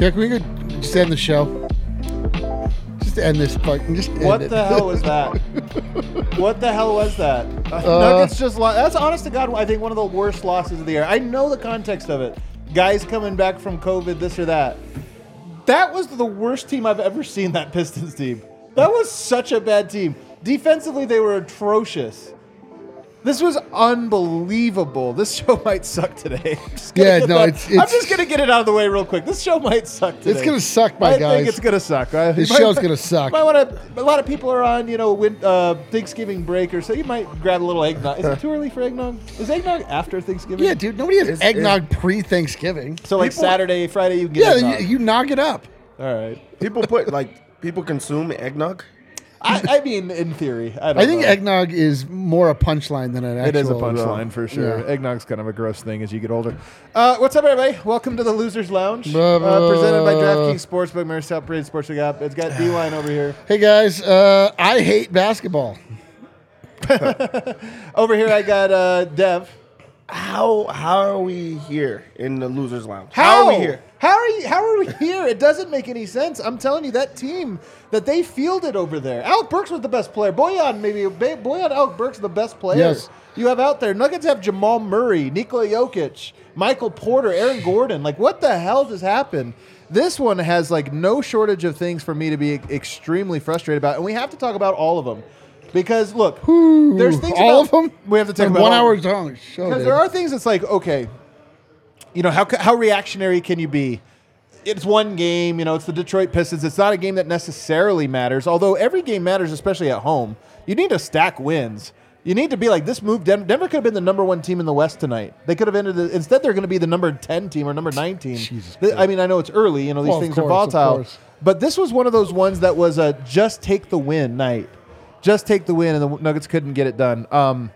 Yeah, can we go just end the show? Just end this fucking. Just end What it. the hell was that? what the hell was that? Uh, Nuggets just lost. That's honest to God, I think one of the worst losses of the year. I know the context of it. Guys coming back from COVID, this or that. That was the worst team I've ever seen. That Pistons team. That was such a bad team. Defensively, they were atrocious. This was unbelievable. This show might suck today. I'm just gonna Yeah, get no, that- it's- I'm just gonna get it out of the way real quick. This show might suck today. It's gonna suck, my I guys. think it's gonna suck. Right? This You might- show's gonna suck. Might wanna, a lot of people are on, you know, win, uh, Thanksgiving break or so. You might grab a little eggnog. Is it too early for eggnog? Is eggnog after Thanksgiving? Yeah, dude. Nobody has It's- eggnog pre-Thanksgiving. So like People- Saturday, Friday, you can get Yeah, eggnog. you, you knock it up. All right. People put like people consume eggnog. I, I mean, in theory, I don't I think know. eggnog is more a punchline than an actual. It is a punchline for sure. Yeah. Eggnog's kind of a gross thing as you get older. Uh, what's up, everybody? Welcome to the Losers Lounge, Blah, uh, presented by. DraftKings Sportsbook, Marcel Parade Sportsbook app. It's got D-Line over here. Hey guys, uh, I hate basketball. Over here, I got uh, Dev. How how are we here in the losers lounge? How, are we here? How are you? How are we here? It doesn't make any sense. I'm telling you, that team that they fielded over there. Alec Burks was the best player. Bojan, maybe Bojan. Alec Burks the best player. Yes. You have out there. Nuggets have Jamal Murray, Nikola Jokic, Michael Porter, Aaron Gordon. Like, what the hell just happened? This one has like no shortage of things for me to be extremely frustrated about, and we have to talk about all of them because look, there's things all about- of them. We have to talk Like about one hour long show. because there are things that's like, okay, you know, how, how reactionary can you be? It's one game, you know, it's the Detroit Pistons. It's not a game that necessarily matters, although every game matters, especially at home. You need to stack wins. You need to be like this move. Denver, Denver could have been the number one team in the West tonight. They could have ended. The, instead, they're going to be the number ten team or number nine team. Jesus I mean, I know it's early. You know, these Well, things are course, of volatile. But this was one of those ones that was a just take the win night. Just take the win, and the Nuggets couldn't get it done. Um,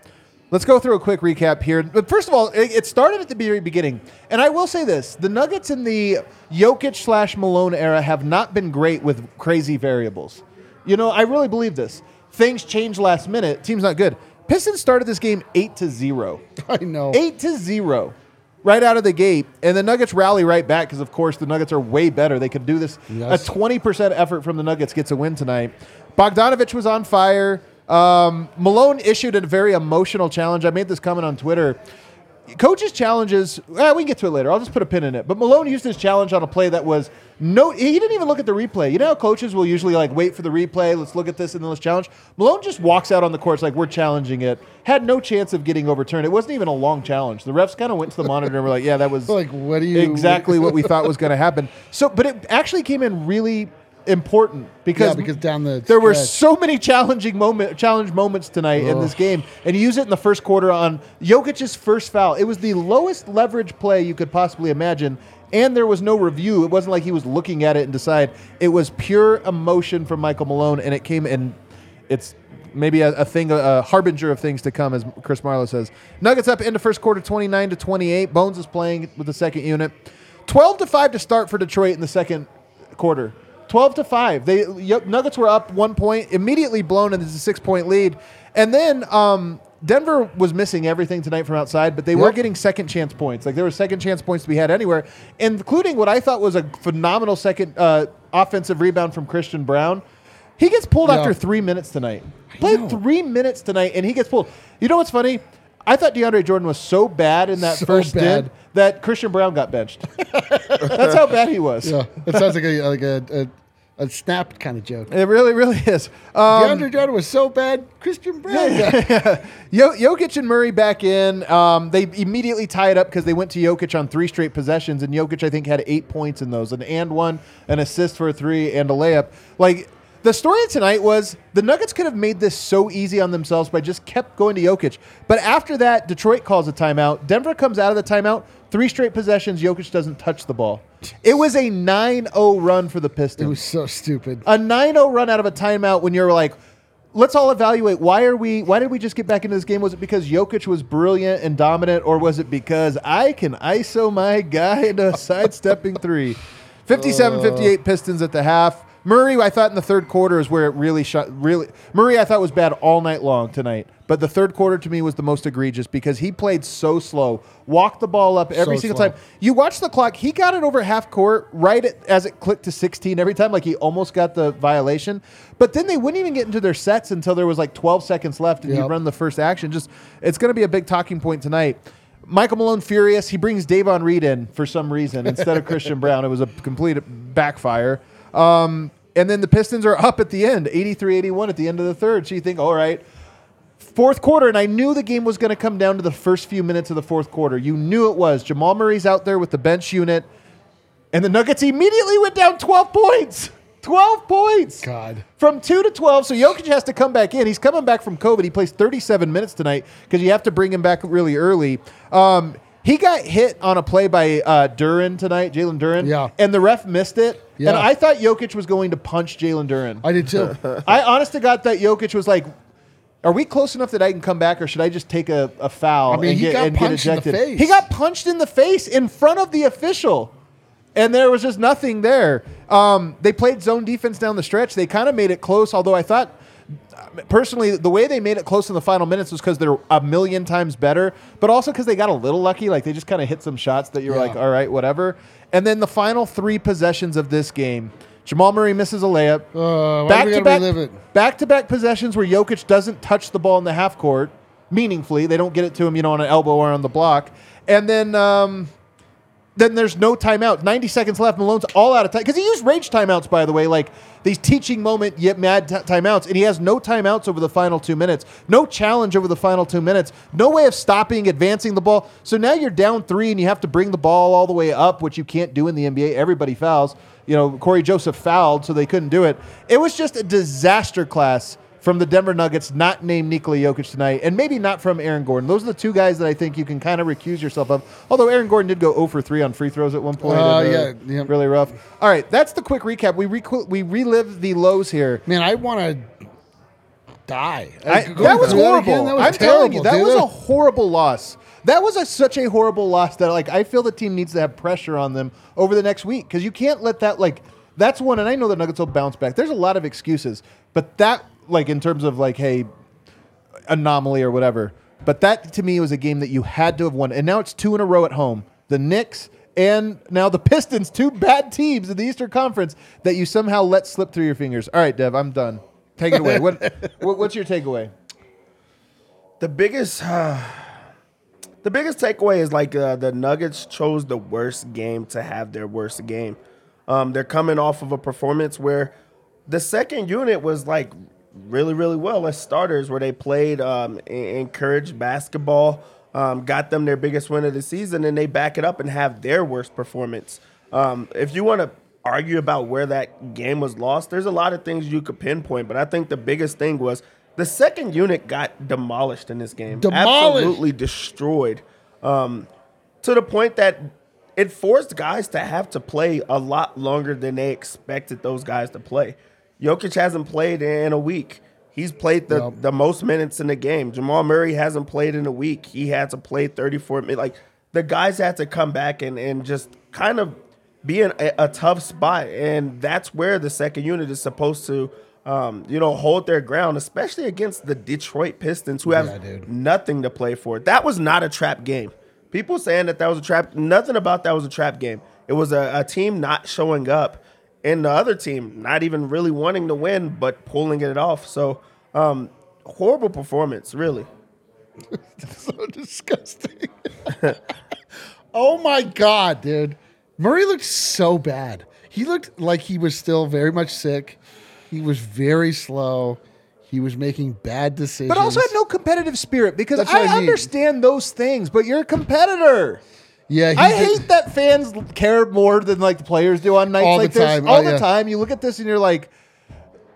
let's go through a quick recap here. But first of all, it, started at the very beginning, and I will say this: the Nuggets in the Jokic slash Malone era have not been great with crazy variables. You know, I really believe this. Things change last minute. Team's not good. Pistons started this game eight to zero I know. eight to zero right out of the gate and the nuggets rally right back because of course the nuggets are way better they could do this Yes. a 20% effort from the nuggets gets a win tonight bogdanovic was on fire um, malone issued a very emotional challenge. I made this comment on twitter. Coaches challenges eh, we can get to it later. I'll just put a pin in it. But malone used his challenge on a play that was no he didn't even look at the replay. You know how coaches will usually like wait for the replay let's look at this and then let's challenge? Malone just walks out on the court like we're challenging it. Had no chance of getting overturned. It wasn't even a long challenge. The refs kind of went to the monitor and were like yeah that was Like, what do you- exactly what we thought was going to happen. So but it actually came in really important because Yeah, because down the there were so many challenging moment challenge moments tonight in this game, and he used it in the first quarter on Jokic's first foul. It was the lowest leverage play you could possibly imagine, and there was no review. It wasn't like he was looking at it and decide. It was pure emotion from Michael Malone, and it came in. It's maybe a, a thing, a, a harbinger of things to come, as Chris Marlowe says. Nuggets up into first quarter, twenty nine to twenty eight. Bones is playing with the second unit. Twelve to five to start for Detroit in the second quarter. 12 to 5. They Nuggets were up 1 point, immediately blown into a 6-point lead. And then um, Denver was missing everything tonight from outside, but they were getting second chance points. Like there were second chance points to be had anywhere, including what I thought was a phenomenal second uh, offensive rebound from Christian Braun. He gets pulled Yeah. after three minutes tonight. Played three minutes tonight, and he gets pulled. You know what's funny? I thought DeAndre Jordan was so bad in that So first bad. that Christian Braun got benched. That's how bad he was. Yeah, it sounds like a like a, a, a snapped kind of joke. It really, really is. Um, DeAndre Jordan was so bad. Christian Braun. got- Yo- Jokic and Murray back in. Um, they immediately tie it up because they went to Jokic on three straight possessions, and Jokic I think had eight points in those, an and one, an assist for a three, and a layup. Like the story of tonight was the Nuggets could have made this so easy on themselves by just kept going to Jokic. But after that, Detroit calls a timeout. Denver comes out of the timeout. Three straight possessions. Jokic doesn't touch the ball. It was a 9-0 run for the Pistons It was so stupid. a 9-0 run out of a timeout when you're like let's all evaluate why are we why did we just get back into this game was it because Jokic was brilliant and dominant or was it because I can ISO my guy into a sidestepping 3 57-58 Pistons at the half Murray I thought in the third quarter is where it really shot really Murray I thought was bad all night long tonight but the third quarter to me was the most egregious because he played so slow walked the ball up every So single slow. time you watch the clock. He got it over half court right at, as it clicked to 16 every time. Like he almost got the violation. But then they wouldn't even get into their sets until there was like 12 seconds left and you Yep. run the first action. Just it's going to be a big talking point tonight. Michael Malone furious. He brings Davon Reed in for some reason instead of Christian Braun. It was a complete backfire. Um, and then the Pistons are up at the end, 83-81 at the end of the third. So you think, all right, fourth quarter, and I knew the game was going to come down to the first few minutes of the fourth quarter. You knew it was. Jamal Murray's out there with the bench unit, and the Nuggets immediately went down 12 points. 12 points. God. From 2 to 12. So Jokic has to come back in. He's coming back from COVID. He plays 37 minutes tonight because you have to bring him back really early. Um, he got hit on a play by uh, Duren tonight, Jalen Duren. Yeah. And the ref missed it. Yeah. And I thought Jokic was going to punch Jalen Duren. I did too. I honestly got that Jokic was like, are we close enough that I can come back, or should I just take a, a foul I mean, and, he get, got and get punched in the ejected? face. He got punched in the face in front of the official, and there was just nothing there. Um, they played zone defense down the stretch. They kind of made it close, although I thought personally the way they made it close in the final minutes was because they're a million times better, but also because they got a little lucky. Like they just kind of hit some shots that you're Yeah. like, all right, whatever. And then the final three possessions of this game, Jamal Murray misses a layup Uh, back to back, it? back to back possessions where Jokic doesn't touch the ball in the half court meaningfully. They don't get it to him, you know, on an elbow or on the block. And then um, then there's no timeout. 90 seconds left. Malone's all out of time because he used rage timeouts, by the way, like these teaching moment yet mad t- timeouts, and he has no timeouts over the final two minutes, no challenge over the final two minutes, no way of stopping, advancing the ball. So now you're down three, and you have to bring the ball all the way up, which you can't do in the NBA. Everybody fouls. You know, Cory Joseph fouled, so they couldn't do it. It was just a disaster class from the Denver Nuggets, not named Nikola Jokic tonight, and maybe not from Aaron Gordon. Those are the two guys that I think you can kind of recuse yourself of. Although Aaron Gordon did go 0 for 3 on free throws at one point. Uh, and, yeah, yeah. Really rough. All right, that's the quick recap. We, we relive the lows here. Man, I want to die. I, that was horrible. that was I'm telling you, that terrible, was a horrible loss. That was a, such a horrible loss that like I feel the team needs to have pressure on them over the next week because you can't let that like that's one. And I know the Nuggets will bounce back. There's a lot of excuses, but that like in terms of like hey anomaly or whatever. But that to me was a game that you had to have won, and now it's two in a row at home. The Knicks and now the Pistons, two bad teams in the Eastern Conference that you somehow let slip through your fingers. All right, Dev, I'm done. Take it away. what, what what's your takeaway? The biggest, uh, the biggest takeaway is like uh, the Nuggets chose the worst game to have their worst game. Um, they're coming off of a performance where the second unit was like really, really well as starters, where they played um, encouraged basketball, um, got them their biggest win of the season, and they back it up and have their worst performance. Um, if you want to argue about where that game was lost, there's a lot of things you could pinpoint, but I think the biggest thing was the second unit got demolished in this game. Demolished. Absolutely destroyed. Um, to the point that it forced guys to have to play a lot longer than they expected those guys to play. Jokic hasn't played in a week. He's played the, the most minutes in the game. Jamal Murray hasn't played in a week. He had to play 34 minutes. Like the guys had to come back and, and just kind of be in a, a tough spot. And that's where the second unit is supposed to, um, you know, hold their ground, especially against the Detroit Pistons, who have Yeah, nothing to play for. That was not a trap game. People saying that that was a trap, nothing about that was a trap game. It was a, a team not showing up and the other team not even really wanting to win, but pulling it off. So, um, horrible performance, really. so disgusting. oh my god, dude. Murray looked so bad. He looked like he was still very much sick. He was very slow. He was making bad decisions. But also had no competitive spirit because That's I, what I mean. understand those things, but you're a competitor. Yeah, I hate that fans care more than like the players do on nights All the like this. time. Oh, All Oh, the yeah. time. You look at this and you're like,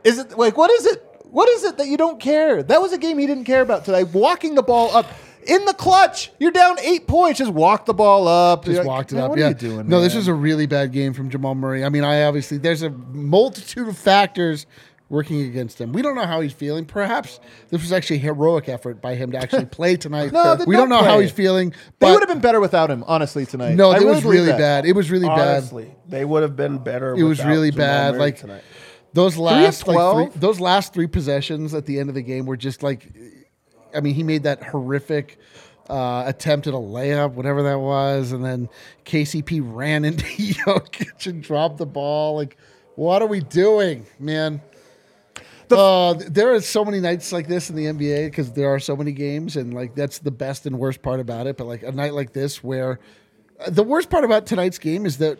is it like what is it? What is it that you don't care? That was a game he didn't care about today. Walking the ball up in the clutch. You're down eight points. Just walk the ball up. Just You're like, walked it "Man, up. What yeah. are you doing? no, this man?" was a really bad game from Jamal Murray. I mean, I obviously there's a multitude of factors working against him. We don't know how he's feeling. Perhaps this was actually a heroic effort by him to actually play tonight. No, we don't don't know how he's feeling. They would have been better without him, honestly, tonight. no, I it was really that. bad. It was really bad. Honestly, they would have been better. It was really Jamal bad. Murray Like tonight. those last like three, those last three possessions at the end of the game were just like, I mean, he made that horrific uh, attempt at a layup, whatever that was, and then KCP ran into Jokic and dropped the ball. Like, what are we doing, man? Uh, there are so many nights like this in the NBA because there are so many games, and like that's the best and worst part about it. But like a night like this, where uh, the worst part about tonight's game is that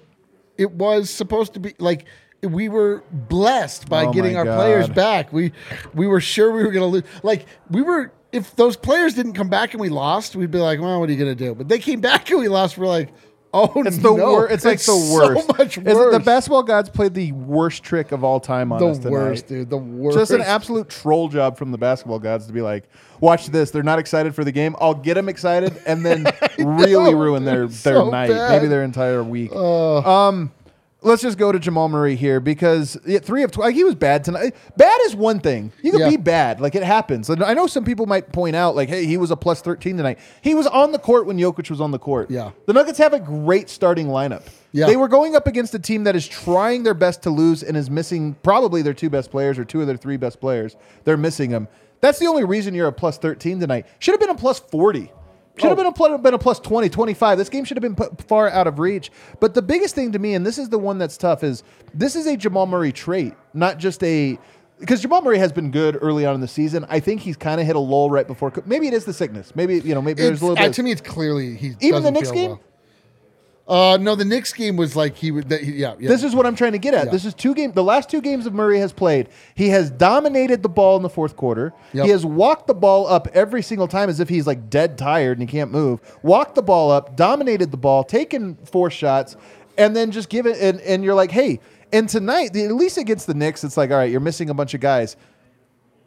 it was supposed to be like we were blessed by Oh getting our players back. We we were sure we were going to lose. Like we were. If those players didn't come back and we lost, we'd be like, "Well, what are you going to do?" But they came back and we lost. We're like, "Oh It's the no, worst. It's like the so worst. much Is it worse. the basketball gods played the worst trick of all time on us the tonight. worst, dude. The worst. Just an absolute troll job from the basketball gods to be like, watch this. They're not excited for the game. I'll get them excited and then really ruin their, their so night, bad. maybe their entire week. Um, let's just go to Jamal Murray here because yeah, three of twelve. He was bad tonight. Bad is one thing. You can Yeah. be bad, like it happens. And I know some people might point out, like, hey, he was a plus thirteen tonight. He was on the court when Jokic was on the court. Yeah. the Nuggets have a great starting lineup. Yeah. They were going up against a team that is trying their best to lose and is missing probably their two best players or two of their three best players. They're missing them. That's the only reason you're a plus 13 tonight. Should have been a plus 40. Should have oh. been a plus, been a plus 20, 25. This game should have been put far out of reach. But the biggest thing to me, and this is the one that's tough, is this is a Jamal Murray trait, not just a. Because Jamal Murray has been good early on in the season. I think he's kind of hit a lull right before. Maybe it is the sickness. Maybe you know. Maybe there's It's, a little bit. to me, it's clearly he Even the Knicks game? well. Uh, no, the Knicks game was like he would. That, he- yeah, yeah. This is what I'm trying to get at. Yeah. This is two game. The last two games of Murray has played. He has dominated the ball in the fourth quarter. Yep. He has walked the ball up every single time as if he's like dead tired and he can't move. Walked the ball up, dominated the ball, taken four shots, and then just give it. And, and you're like, hey. And tonight, the- at least against the Knicks, it's like, all right, you're missing a bunch of guys.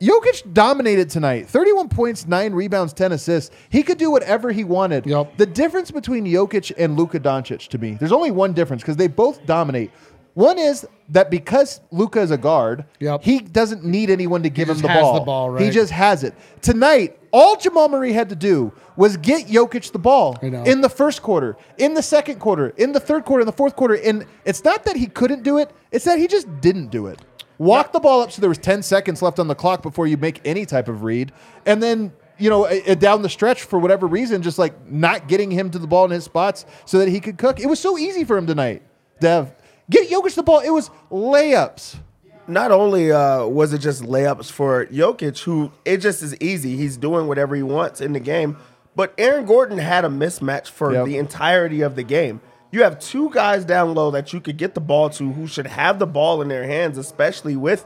Jokic dominated tonight. 31 points, 9 rebounds, 10 assists. He could do whatever he wanted. Yep. The difference between Jokic and Luka Doncic to me, there's only one difference because they both dominate. One is that because Luka is a guard, Yep. he doesn't need anyone to give him the ball. the ball, He just has it. Tonight, all Jamal Murray had to do was get Jokic the ball in the first quarter, in the second quarter, in the third quarter, in the fourth quarter. And it's not that he couldn't do it, it's that he just didn't do it. Walk the ball up so there was 10 seconds left on the clock before you make any type of read. And then, you know, uh, down the stretch for whatever reason, just like not getting him to the ball in his spots so that he could cook. It was so easy for him tonight, Dev. Get Jokic the ball. It was layups. not only uh, was it just layups for Jokic, who it just is easy. He's doing whatever he wants in the game. But Aaron Gordon had a mismatch for Yep. the entirety of the game. You have two guys down low that you could get the ball to who should have the ball in their hands, especially with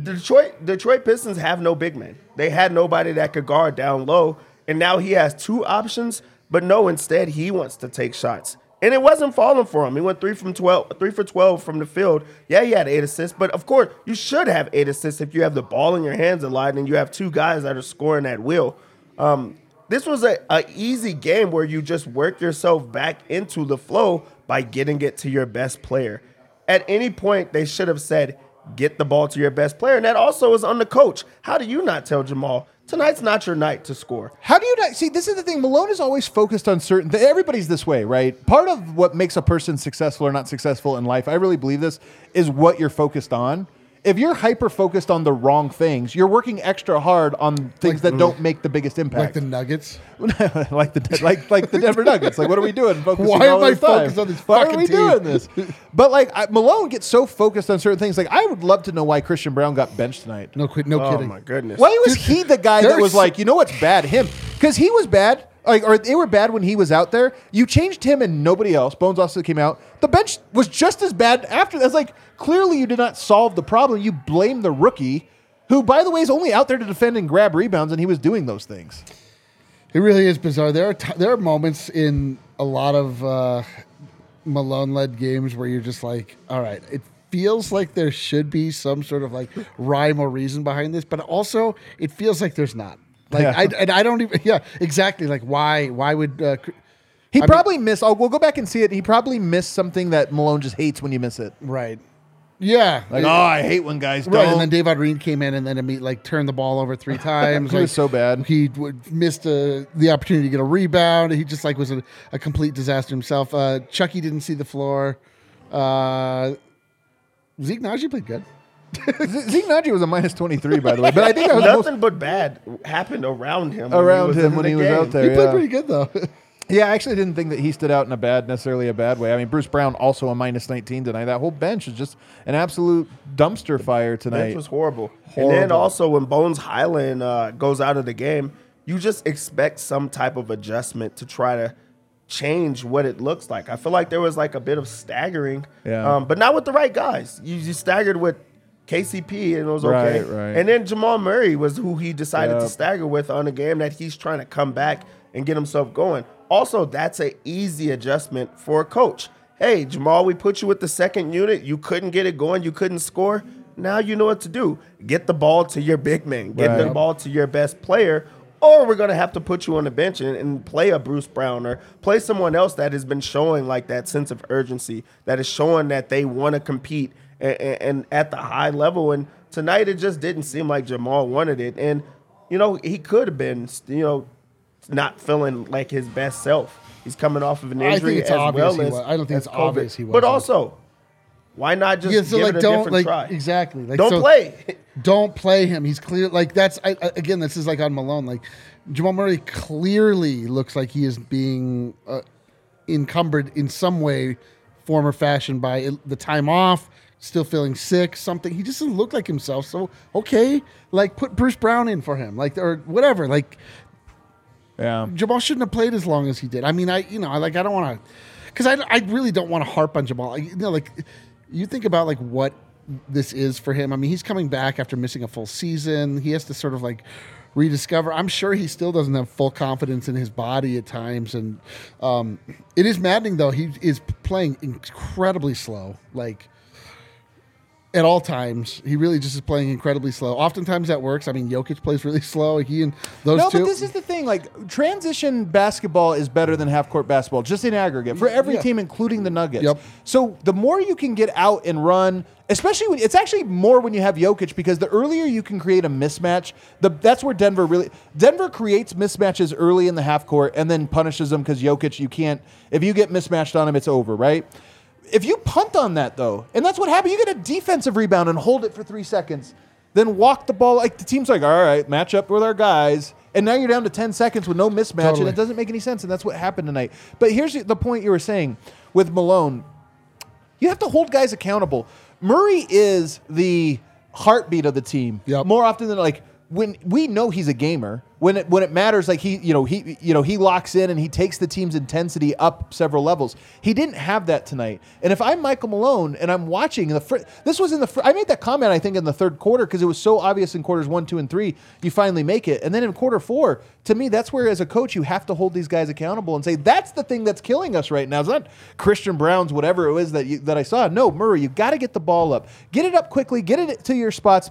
Detroit. Detroit Pistons have no big man. They had nobody that could guard down low. And now he has two options, but no, instead he wants to take shots. And it wasn't falling for him. He went three from twelve, three for twelve from the field. Yeah, he had eight assists, but of course you should have eight assists if you have the ball in your hands a lot and you have two guys that are scoring at will. Um, this was a, a easy game where you just work yourself back into the flow by getting it to your best player. At any point, they should have said, "Get the ball to your best player," and that also is on the coach. How do you not tell Jamal tonight's not your night to score? How do you not see? This is the thing. Malone is always focused on certain. Everybody's this way, right? Part of what makes a person successful or not successful in life, I really believe this, is what you're focused on. If you're hyper focused on the wrong things, you're working extra hard on things Like- that don't make the biggest impact. Like the Nuggets. like the like like the Denver Nuggets. Like, what are we doing? Focusing Why all am I this time? focused on this Why are fucking we team? doing this? But like I, Malone gets so focused on certain things. Like, I would love to know why Christian Braun got benched tonight. No, quit. No Oh kidding. my goodness. Why was he the guy that there's- was like, you know what's bad? Him because he was bad. Like, or they were bad when he was out there. You changed him and nobody else. Bones also came out. The bench was just as bad after. That's like clearly you did not solve the problem. You blame the rookie, who by the way is only out there to defend and grab rebounds, and he was doing those things. It really is bizarre. There are t- there are moments in a lot of uh, Malone led games where you're just like, all right, it feels like there should be some sort of like rhyme or reason behind this, but also it feels like there's not. Like Yeah. I and I don't even yeah exactly like why why would uh, He I mean- probably missed. Oh, we'll go back and see it. He probably missed something that Malone just hates when you miss it. right yeah Like, oh, I hate when guys don't. Right, and then Dave Green came in and then imme- like turned the ball over three times. He like, was so bad. He missed uh the opportunity to get a rebound. He just like was a, a complete disaster himself. Uh, Chucky didn't see the floor. Uh, Zeke Nnaji played good. Z- Zeke Nnaji was a minus twenty three, by the way. But I think that was the most Nothing but bad happened around him. around in him when the he was out there. He played pretty good though. Yeah, I actually didn't think that he stood out in a bad, necessarily a bad way. I mean, Bruce Brown also a minus 19 tonight. That whole bench is just an absolute dumpster fire tonight. Bench was horrible. And then also when Bones Hyland uh, goes out of the game, you just expect some type of adjustment to try to change what it looks like. I feel like there was like a bit of staggering, Yeah. um, but not with the right guys. You, you staggered with KCP and it was okay. Right, right. And then Jamal Murray was who he decided to stagger with on a game that he's trying to come back and get himself going. Also, that's an easy adjustment for a coach. Hey, Jamal, we put you with the second unit. You couldn't get it going. You couldn't score. Now you know what to do. Get the ball to your big man. Get the ball to your best player. Or we're going to have to put you on the bench and, and play a Bruce Brown or play someone else that has been showing like that sense of urgency, that is showing that they want to compete and, and at the high level. And tonight it just didn't seem like Jamal wanted it. And, you know, he could have been, you know, not feeling like his best self. He's coming off of an injury it's as obvious well as I don't think it's obvious he But wasn't. also, why not just yeah, so give like it a don't different like try? exactly like Don't so- play. don't play him. He's clear. Like that's I, I- again. This is like on Malone. Like Jamal Murray clearly looks like he is being uh, encumbered in some way, form or fashion by the time off. Still feeling sick, something. He just doesn't look like himself. So okay, like put Bruce Brown in for him, like or whatever. Like yeah. Jamal shouldn't have played as long as he did. I mean, I you know, I like I don't want to, because I, I really don't want to harp on Jamal. Like, you know, like you think about like what this is for him. I mean, he's coming back after missing a full season. He has to sort of like rediscover. I'm sure he still doesn't have full confidence in his body at times, and um, it is maddening though. He is playing incredibly slow, like at all times. He really just is playing incredibly slow. Oftentimes that works. I mean, Jokic plays really slow. He and those No, two. but this is the thing. Like transition basketball is better than half court basketball, just in aggregate for every Yeah. team, including the Nuggets. Yep. So the more you can get out and run, especially when it's actually more when you have Jokic, because the earlier you can create a mismatch, the that's where Denver really Denver creates mismatches early in the half court and then punishes them because Jokic you can't if you get mismatched on him, it's over, right? If you punt on that though, and that's what happened, you get a defensive rebound and hold it for three seconds, then walk the ball. Like the team's like, all right, match up with our guys, and now you're down to ten seconds with no mismatch, Totally. and it doesn't make any sense. And that's what happened tonight. But here's the point you were saying with Malone. You have to hold guys accountable. Murray is the heartbeat of the team. Yep. More often than like when we know he's a gamer. When it when it matters, like he you know he you know he locks in and he takes the team's intensity up several levels. He didn't have that tonight. And if I'm Michael Malone and I'm watching the fir- this was in the fir- I made that comment I think in the third quarter because it was so obvious in quarters one, two, and three you finally make it, and then in quarter four, to me that's where as a coach you have to hold these guys accountable and say that's the thing that's killing us right now. It's not Christian Braun's whatever it was that you, that I saw. No, Murray, you got to get the ball up, get it up quickly, get it to your spots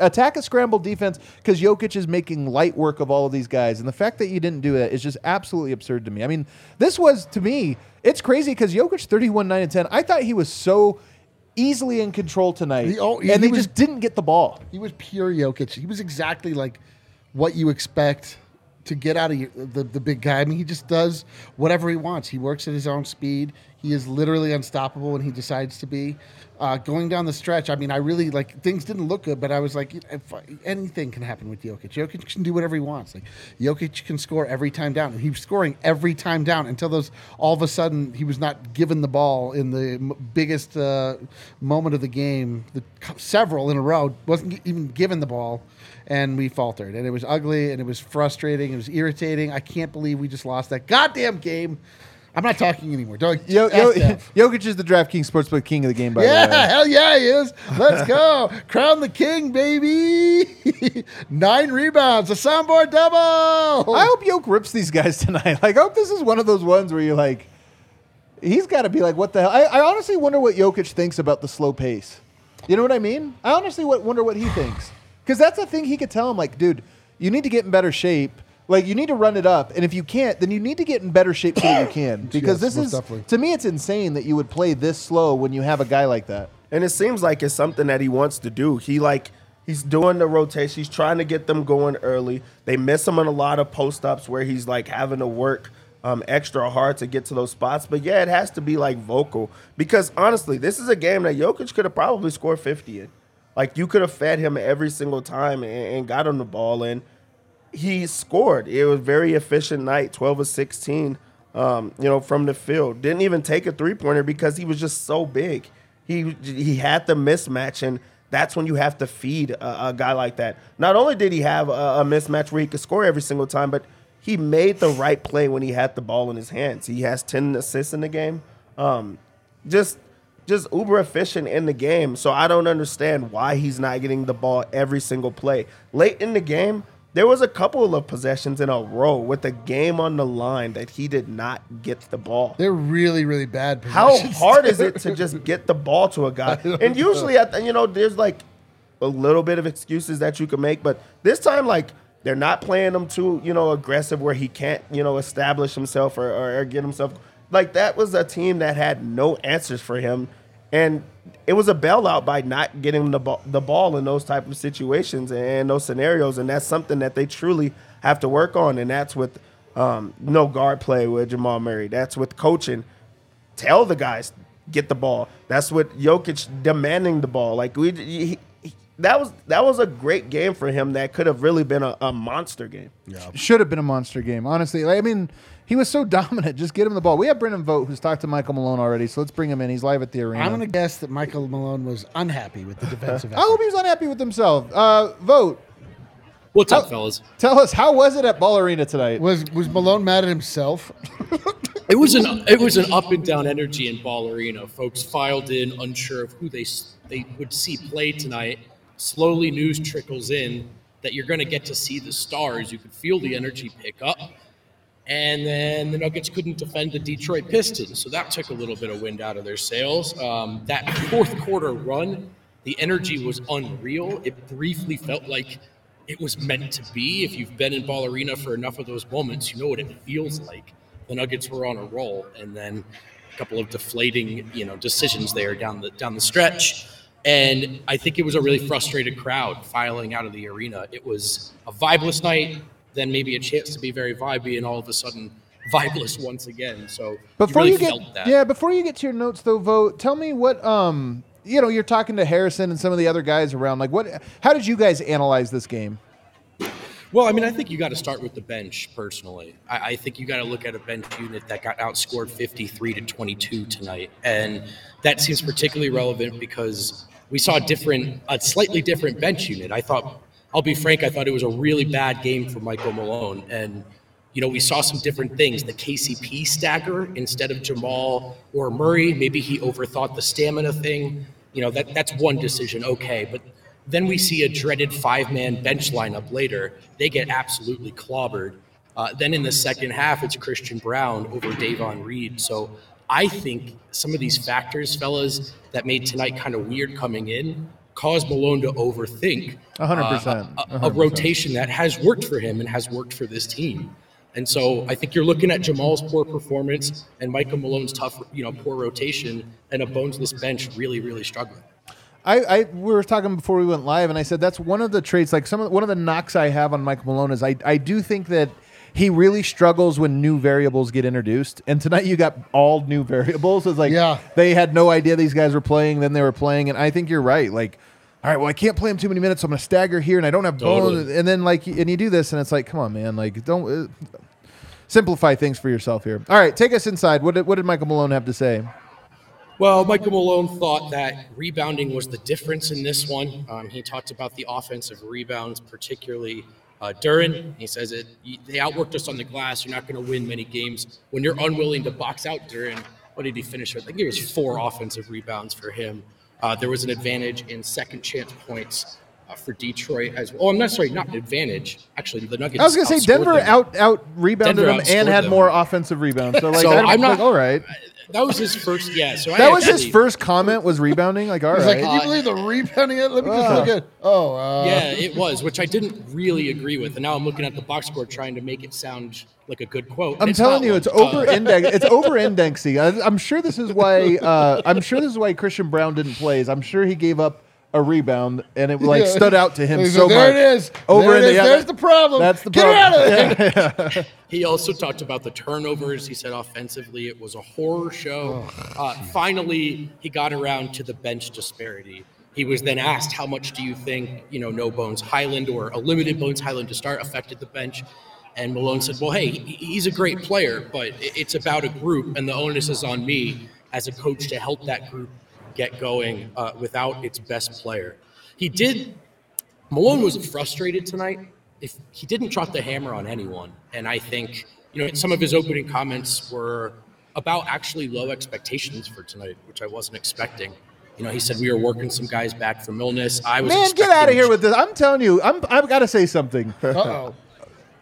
attack a scramble defense because Jokic is making light work of all of these guys. And the fact that you didn't do that is just absolutely absurd to me. I mean, this was, to me, it's crazy because Jokic 31, 9, and 10. I thought he was so easily in control tonight. He- oh, he- and he they was- just didn't get the ball. He was pure Jokic. He was exactly like what you expect to get out of your, the the big guy. I mean, he just does whatever he wants. He works at his own speed. He is literally unstoppable when he decides to be. Uh, going down the stretch, I mean, I really like things didn't look good, but I was like, if, anything can happen with Jokic. Jokic can do whatever he wants. Like Jokic can score every time down, and he was scoring every time down until those all of a sudden he was not given the ball in the biggest uh, moment of the game, the several in a row, wasn't even given the ball and we faltered. And it was ugly and it was frustrating. It was irritating. I can't believe we just lost that goddamn game. I'm not talking anymore. Don't Yo, Yo. Jokic is the DraftKings Sportsbook King of the game, by the way. Yeah, hell yeah, he is. Let's go. Crown the king, baby. Nine rebounds, a soundboard double. I hope Yoke rips these guys tonight. Like, I hope this is one of those ones where you're like, he's got to be like, what the hell? I, I honestly wonder what Jokic thinks about the slow pace. You know what I mean? I honestly wonder what he thinks. Because that's the thing he could tell him, like, dude, you need to get in better shape. Like, you need to run it up. And if you can't, then you need to get in better shape so that you can. Because Yes, this most is, definitely. to me, it's insane that you would play this slow when you have a guy like that. And it seems like it's something that he wants to do. He like he's doing the rotation. He's trying to get them going early. They miss him on a lot of post ups where he's like having to work um, extra hard to get to those spots. But yeah, it has to be like vocal because honestly, this is a game that Jokic could have probably scored fifty in. Like you could have fed him every single time and, and got him the ball in. He scored. It was very efficient night, twelve of sixteen. Um, you know, from the field. Didn't even take a three pointer because he was just so big. He he had the mismatch, and that's when you have to feed a, a guy like that. Not only did he have a, a mismatch where he could score every single time, but he made the right play when he had the ball in his hands. He has ten assists in the game. Um, just just uber efficient in the game. So I don't understand why he's not getting the ball every single play. Late in the game, there was a couple of possessions in a row with the game on the line that he did not get the ball. They're really, really bad. How hard is it to just get the ball to a guy? And usually, at the, you know, there's like a little bit of excuses that you can make, but this time, like they're not playing him too, you know, aggressive where he can't, you know, establish himself or, or, or get himself. Like that was a team that had no answers for him, and it was a bailout by not getting the ball, the ball in those type of situations and those scenarios, and that's something that they truly have to work on, and that's with um, no guard play with Jamal Murray. That's with coaching tell the guys get the ball. That's what Jokic demanding the ball. Like we, he, he- that was that was a great game for him. That could have really been a, a monster game. Yeah. Should have been a monster game, honestly. I mean, he was so dominant. Just get him the ball. We have Brendan Vogt, who's talked to Michael Malone already, so let's bring him in. He's live at the arena. I'm going to guess that Michael Malone was unhappy with the defensive I effort. hope he was unhappy with himself. Uh, Vogt. What's up, fellas? Tell us how was it at Ball Arena tonight? Was was Malone mad at himself? It was an it was an up and down energy in Ball Arena. Folks filed in, unsure of who they they would see play tonight. Slowly, news trickles in that you're going to get to see the stars. You could feel the energy pick up, and then the Nuggets couldn't defend the Detroit Pistons, so that took a little bit of wind out of their sails. Um, that fourth quarter run, the energy was unreal. It briefly felt like it was meant to be. If you've been in Ball Arena for enough of those moments, you know what it feels like. The Nuggets were on a roll, and then a couple of deflating, you know, decisions there down the down the stretch. And I think it was a really frustrated crowd filing out of the arena. It was a vibeless night, then maybe a chance to be very vibey, and all of a sudden vibeless once again. So Before you you, get felt that. yeah, before you get to your notes though, Vogt. Tell me what um you know you're talking to Harrison and some of the other guys around. Like what? How did you guys analyze this game? Well, I mean, I think you got to start with the bench personally. I, I think you got to look at a bench unit that got outscored 53 to 22 tonight. And that seems particularly relevant because we saw a different, a slightly different bench unit. I thought, I'll be frank, I thought it was a really bad game for Michael Malone. And, you know, we saw some different things. The KCP stagger instead of Jamal or Murray, maybe he overthought the stamina thing. You know, that, that's one decision, okay. But then we see a dreaded five man bench lineup later. They get absolutely clobbered. Uh, then in the second half, it's Christian Braun over Davon Reed. So I think some of these factors, fellas, that made tonight kind of weird coming in caused Malone to overthink A hundred uh, percent. a- A a, rotation that has worked for him and has worked for this team. And so I think you're looking at Jamal's poor performance and Michael Malone's tough, you know, poor rotation and a bonesless bench really, really struggling. I, I we were talking before we went live, and I said that's one of the traits. Like some of one of the knocks I have on Michael Malone is I I do think that he really struggles when new variables get introduced. And tonight you got all new variables. It's like Yeah. they had no idea these guys were playing, then they were playing, and I think you're right. Like, all right, well, I can't play him too many minutes, so I'm gonna stagger here, and I don't have Totally. bones. And then like, and you do this, and it's like, come on, man, like, don't uh, simplify things for yourself here. All right, take us inside. What did what did Michael Malone have to say? Well, Michael Malone thought that rebounding was the difference in this one. Um, he talked about the offensive rebounds, particularly uh, Duren. He says it. They outworked us on the glass. You're not going to win many games when you're unwilling to box out Duren. What did he finish with? I think it was four offensive rebounds for him. Uh, there was an advantage in second chance points uh, for Detroit as well. Oh, I'm not sorry, not an advantage. Actually, the Nuggets. I was gonna say Denver them. out out rebounded Denver them and had them. more offensive rebounds. So like, So I'm not- like, all right. That was his first. Yeah. So I That was his actually- first comment was rebounding. Like, all right. He's like, can you believe the rebounding? It? Let me just look at. Oh, uh, Yeah, it was, which I didn't really agree with. And now I'm looking at the box score trying to make it sound like a good quote. I'm It's telling not you, one. it's Uh, over index. It's over indexing. I'm sure this is why. Uh, I'm sure this is why Christian Braun didn't play. Is I'm sure he gave up a rebound and it like Yeah. stood out to him He's so like, there much. it is. Over there it into- is. yeah, There's the problem. That's the Get problem. her out of there. He also talked about the turnovers. He said offensively it was a horror show. Uh, finally, he got around to the bench disparity. He was then asked, "How much do you think you know No Bones Hyland or a limited Bones Hyland to start affected the bench?" And Malone said, "Well, hey, he's a great player, but it's about a group, and the onus is on me as a coach to help that group get going uh, without its best player." He did Malone was frustrated tonight. If he didn't drop the hammer on anyone, and I think you know some of his opening comments were about actually low expectations for tonight, which I wasn't expecting. You know, he said we were working some guys back from illness. I was Man, get out of here with this. I'm telling you, I'm, I've got to say something. Uh-oh.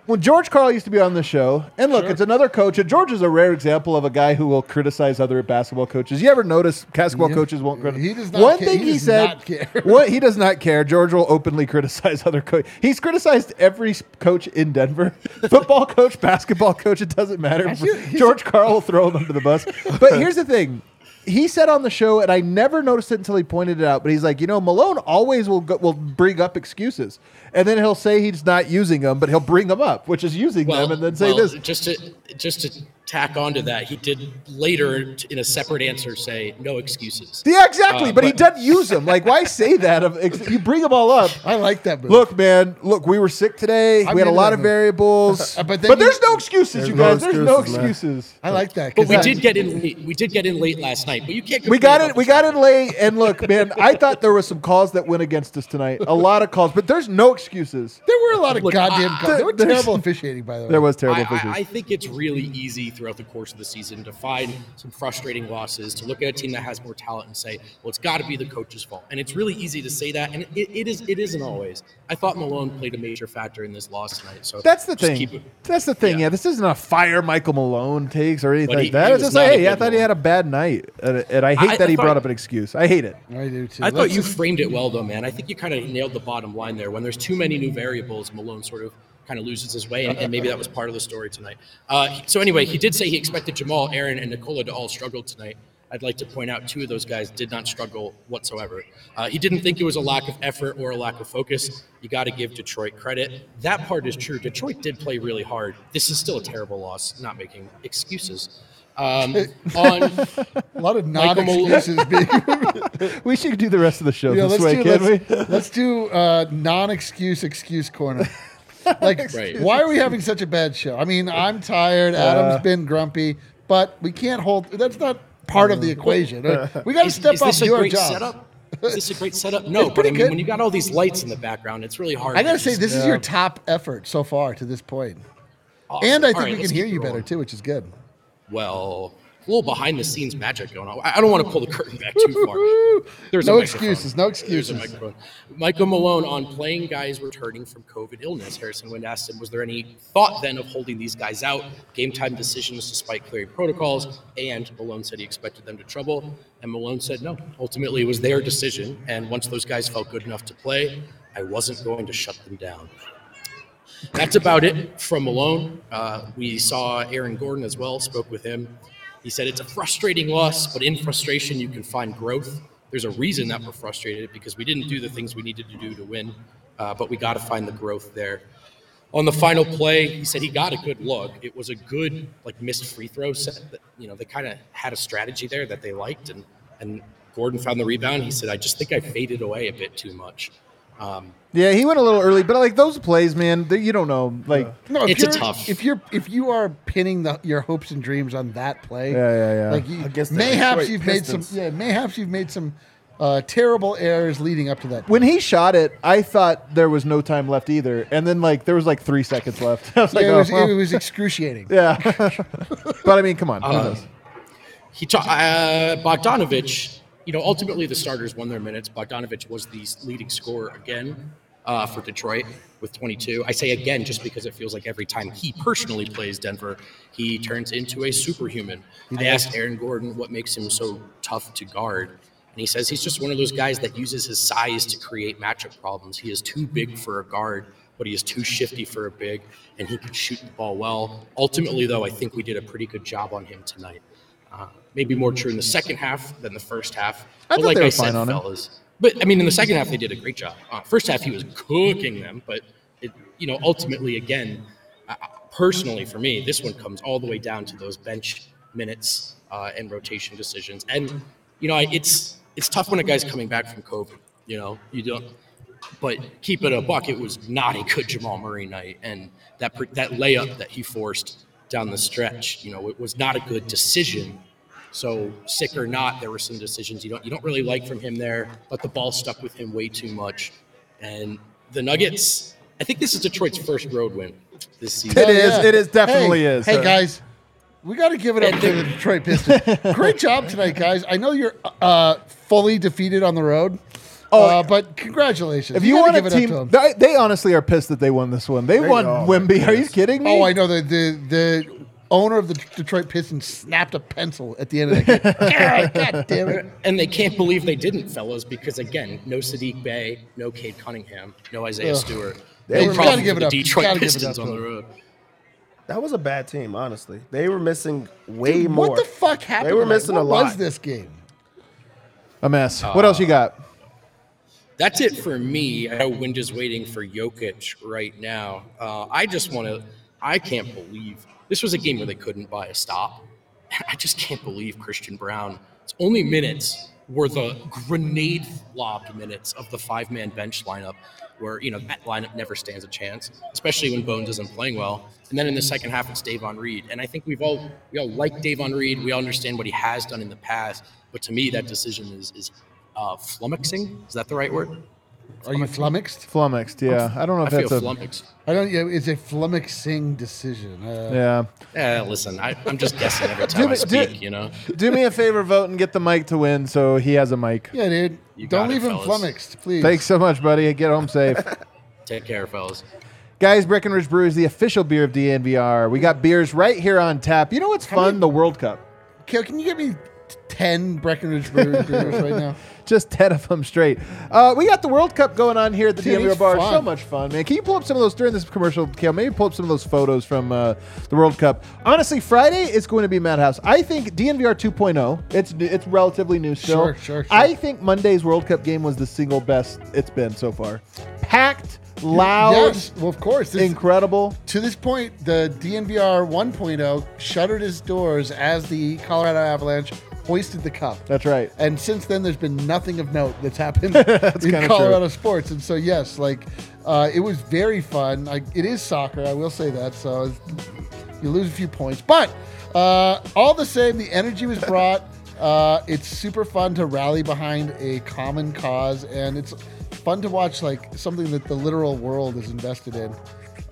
When George Karl used to be on the show, and look, it's another coach. And George is a rare example of a guy who will criticize other basketball coaches. You ever notice basketball coaches won't criticize? He does not One care- thing he he, does said. not care. What he does not care. George will openly criticize other coaches. He's criticized every s- coach in Denver, football coach, basketball coach. It doesn't matter. George Karl will throw him under the bus. But here's the thing. He said on the show, and I never noticed it until he pointed it out. But he's like, you know, Malone always will go, will bring up excuses, and then he'll say he's not using them, but he'll bring them up, which is using them, and then say well, this. Just to just to tack onto that, he did later in a separate answer say no excuses. Yeah, exactly. Uh, but, he but- doesn't use them. Like, why say that? You bring them all up. I like that move. Look, man. Look, we were sick today. I'm we had a lot of move. variables. But but you- there's no excuses, There's you no guys. There's no excuses, man. I like that. But 'cause we that- did get in late. We did get in late last night. But you can't. We got it. We got in late, and look, man. I thought there was some calls that went against us tonight. A lot of calls, but there's no excuses. There were a lot of Look, goddamn I- calls. There were terrible officiating, by the way. There was terrible I. I, I think it's really easy throughout the course of the season to find some frustrating losses, to look at a team that has more talent and say, "Well, it's got to be the coach's fault." And it's really easy to say that, and it, it is. It isn't always. I thought Malone played a major factor in this loss tonight. So That's the thing. it- That's the thing. Yeah. Yeah. this isn't a fire Michael Malone takes or anything But like that. It's just like, hey, I good thought he had a bad night, and, and I hate I- that I he thought- brought up an excuse. I hate it. I do too. I thought Let's you framed it well, though, man. I think you kind of nailed the bottom line there. When there's too many new variables, Malone sort of kind of loses his way, and, and maybe that was part of the story tonight. Uh, so anyway, he did say he expected Jamal, Aaron, and Nikola to all struggle tonight. I'd like to point out two of those guys did not struggle whatsoever. Uh, he didn't think it was a lack of effort or a lack of focus. You got to give Detroit credit. That part is true. Detroit did play really hard. This is still a terrible loss. Not making excuses. Um, on a lot of Michael non-excuses being. We should do the rest of the show yeah, this way, do, can we? let's, let's do uh, non-excuse excuse corner. Like, Right. why are we having such a bad show? I mean, I'm tired. Adam's uh. been grumpy, but we can't hold. That's not part of the uh. equation. We got to is, step is up this a do great job. setup? Is this a great setup? No, but I pretty mean, good. when you got all these lights in the background, it's really hard. I gotta to say, just- this is your top effort so far to this point, Awesome. and I think right, we can hear you it better too, which is good. Well, a little behind the scenes magic going on. I don't want to pull the curtain back too far. There's No excuses, no excuses. Michael Malone on playing guys returning from COVID illness. Harrison Wind asked him, was there any thought then of holding these guys out, game time decisions despite clearing protocols? And Malone said he expected them to trouble. And Malone said no. Ultimately, it was their decision. And once those guys felt good enough to play, I wasn't going to shut them down. That's about it from Malone. Uh, we saw Aaron Gordon as well, spoke with him. He said it's a frustrating loss, but in frustration, you can find growth. There's a reason that we're frustrated because we didn't do the things we needed to do to win, uh, but we got to find the growth there. on the final play, he said he got a good look. It was a good like missed free throw set. That, you know, they kind of had a strategy there that they liked, and and Gordon found the rebound. He said, "I just think I faded away a bit too much." Um, Yeah, he went a little early, but like those plays, man, they- you don't know. Like, No, if It's a you're, tough- If you're if you are pinning the, your hopes and dreams on that play, Yeah, yeah, yeah. Like you, Against the mayhaps Detroit you've made some. Yeah, mayhaps you've made some uh, terrible errors leading up to that. when he shot it, I thought there was no time left either, and then like there was like three seconds left. I was like, yeah, it, oh, was, well. it was excruciating. yeah. but I mean, come on. who knows? he ta- uh, Bogdanovich, you know, ultimately the starters won their minutes. Bogdanovic was the leading scorer again uh, for Detroit with 22. I say again just because it feels like every time he personally plays Denver, he turns into a superhuman. I asked Aaron Gordon what makes him so tough to guard. And he says he's just one of those guys that uses his size to create matchup problems. He is too big for a guard, but he is too shifty for a big, and he can shoot the ball well. Ultimately, though, I think we did a pretty good job on him tonight. Uh, maybe more true in the second half than the first half. I But like they were I said, on him. but I mean, in the second half they did a great job. Uh, first half he was cooking them, but it, you know, ultimately, again, uh, personally for me, this one comes all the way down to those bench minutes uh, and rotation decisions. And you know, I, it's it's tough when a guy's coming back from COVID. You know, you don't. But keep it a buck. It was not a good Jamal Murray night, and that that layup that he forced down the stretch, you know, it was not a good decision. So sick or not, there were some decisions you don't you don't really like from him there. But the ball stuck with him way too much, and the Nuggets. I think this is Detroit's first road win this season. It is. It is definitely hey, is. Hey Uh, guys, we got to give it up to the Detroit Pistons. Great job tonight, guys. I know you're uh, fully defeated on the road. Oh, uh, but congratulations! If you, gotta want a give it up to team, them. they, they honestly are pissed that they won this one. They won go. Wimby. Are you kidding me? Oh, I know the the the owner of the Detroit Pistons snapped a pencil at the end of the game. God, God damn it! And they can't believe they didn't, fellas, because again, no Saddiq Bey, no Cade Cunningham, no Isaiah Ugh. Stewart. Hey, No gotta give it up. Detroit gotta give it Pistons up on the road. That was a bad team, honestly. They were missing way Dude, more. What the fuck happened? They were tonight? missing what a lot. Was this game? a mess. what else you got? That's it for me. I know Wind is waiting for Jokic right now. Uh, I just want to. I can't believe this was a game where they couldn't buy a stop. I just can't believe Christian Braun. It's only minutes were the grenade lobbed minutes of the five man bench lineup, where you know that lineup never stands a chance, especially when Bones isn't playing well. And then in the second half, it's Davon Reed, and I think we've all we all like Davon Reed. We all understand what he has done in the past, but to me, that decision is is uh, flummoxing. Is that the right word? Are you flummoxed? Flummoxed. Yeah, I don't know I if feel that's a. flummoxed. I don't. Yeah, it's a flummoxing decision. Uh, Yeah. Yeah, listen, I, I'm just guessing every Do time I me- do- speak, you know. Do me a favor, Vogt and get the mic to Wind, so he has a mic. Yeah, dude. You Don't got it, leave him fellas. flummoxed, please. Thanks so much, buddy. Get home safe. Take care, fellas. Guys, Breckenridge Brew is the official beer of DNVR. We got beers right here on tap. You know what's fun? The World Cup. Kale, can you give me t- ten Breckenridge Brewers right now? Just 10 of them straight. Uh, we got the World Cup going on here at the Dude, bar. fun. So much fun, man. Can you pull up some of those during this commercial, Kale? Maybe pull up some of those photos from uh, the World Cup. Honestly, Friday is going to be Madhouse. I think DNVR 2.0, oh, it's it's relatively new still. Sure, sure, sure. I think Monday's World Cup game was the single best it's been so far. Packed, loud, Yes, well, of course. This, incredible. to this point, the DNVR 1.0 shuttered its doors as the Colorado Avalanche hoisted the cup. That's right. And since then, there's been nothing of note that's happened kinda in true. Colorado sports. And so, yes, like uh, it was very fun. Like it is soccer, I will say that. So you lose a few points, but uh, all the same, the energy was brought. Uh, it's super fun to rally behind a common cause, and it's fun to watch like something that the literal world is invested in.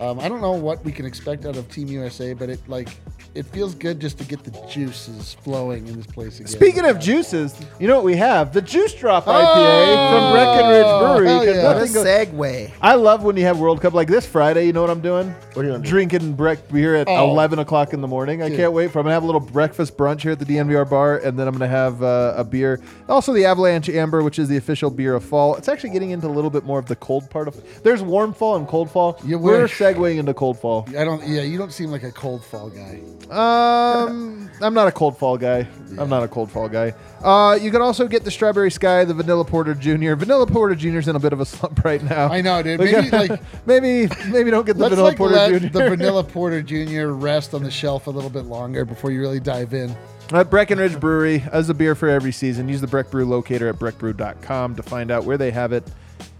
Um, I don't know what we can expect out of Team USA, but it like it feels good just to get the juices flowing in this place again. Speaking of juices, you know what we have? The Juice Drop IPA Oh, from Breckenridge Brewery. hell 'cause yeah. What a nothing goes- segue. I love when you have World Cup like this Friday. You know what I'm doing? What are you gonna do? Drinking break beer at Oh. 11 o'clock in the morning. I Dude. can't wait for. I'm gonna have a little breakfast brunch here at the DNVR bar, and then I'm gonna have uh, a beer. Also, the Avalanche Amber, which is the official beer of fall. It's actually getting into a little bit more of the cold part of. There's warm fall and cold fall. You We're wish. Segueing into cold fall. I don't. Yeah, you don't seem like a cold fall guy. Um, I'm not a cold fall guy. I'm not a cold fall guy. Uh, you can also get the Strawberry Sky, the Vanilla Porter Jr. Vanilla Porter Jr.'s in a bit of a slump right now. I know, dude. Maybe like maybe maybe don't get the let's Vanilla like Porter let Jr. the Vanilla Porter Jr. rest on the shelf a little bit longer before you really dive in. At Breckenridge Brewery, as a beer for every season, use the Breck Brew locator at breckbrew.com to find out where they have it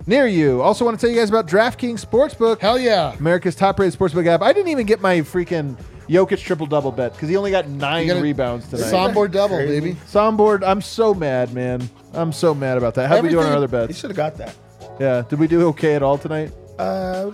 near you. Also, want to tell you guys about DraftKings Sportsbook. Hell yeah! America's top rated sportsbook app. I didn't even get my freaking Jokic triple double bet because he only got nine You got a rebounds tonight. Soundboard double, Crazy. baby. Soundboard, I'm so mad, man. I'm so mad about that. How did we do on our other You bets? should have got that. Yeah, did we do okay at all tonight? Uh,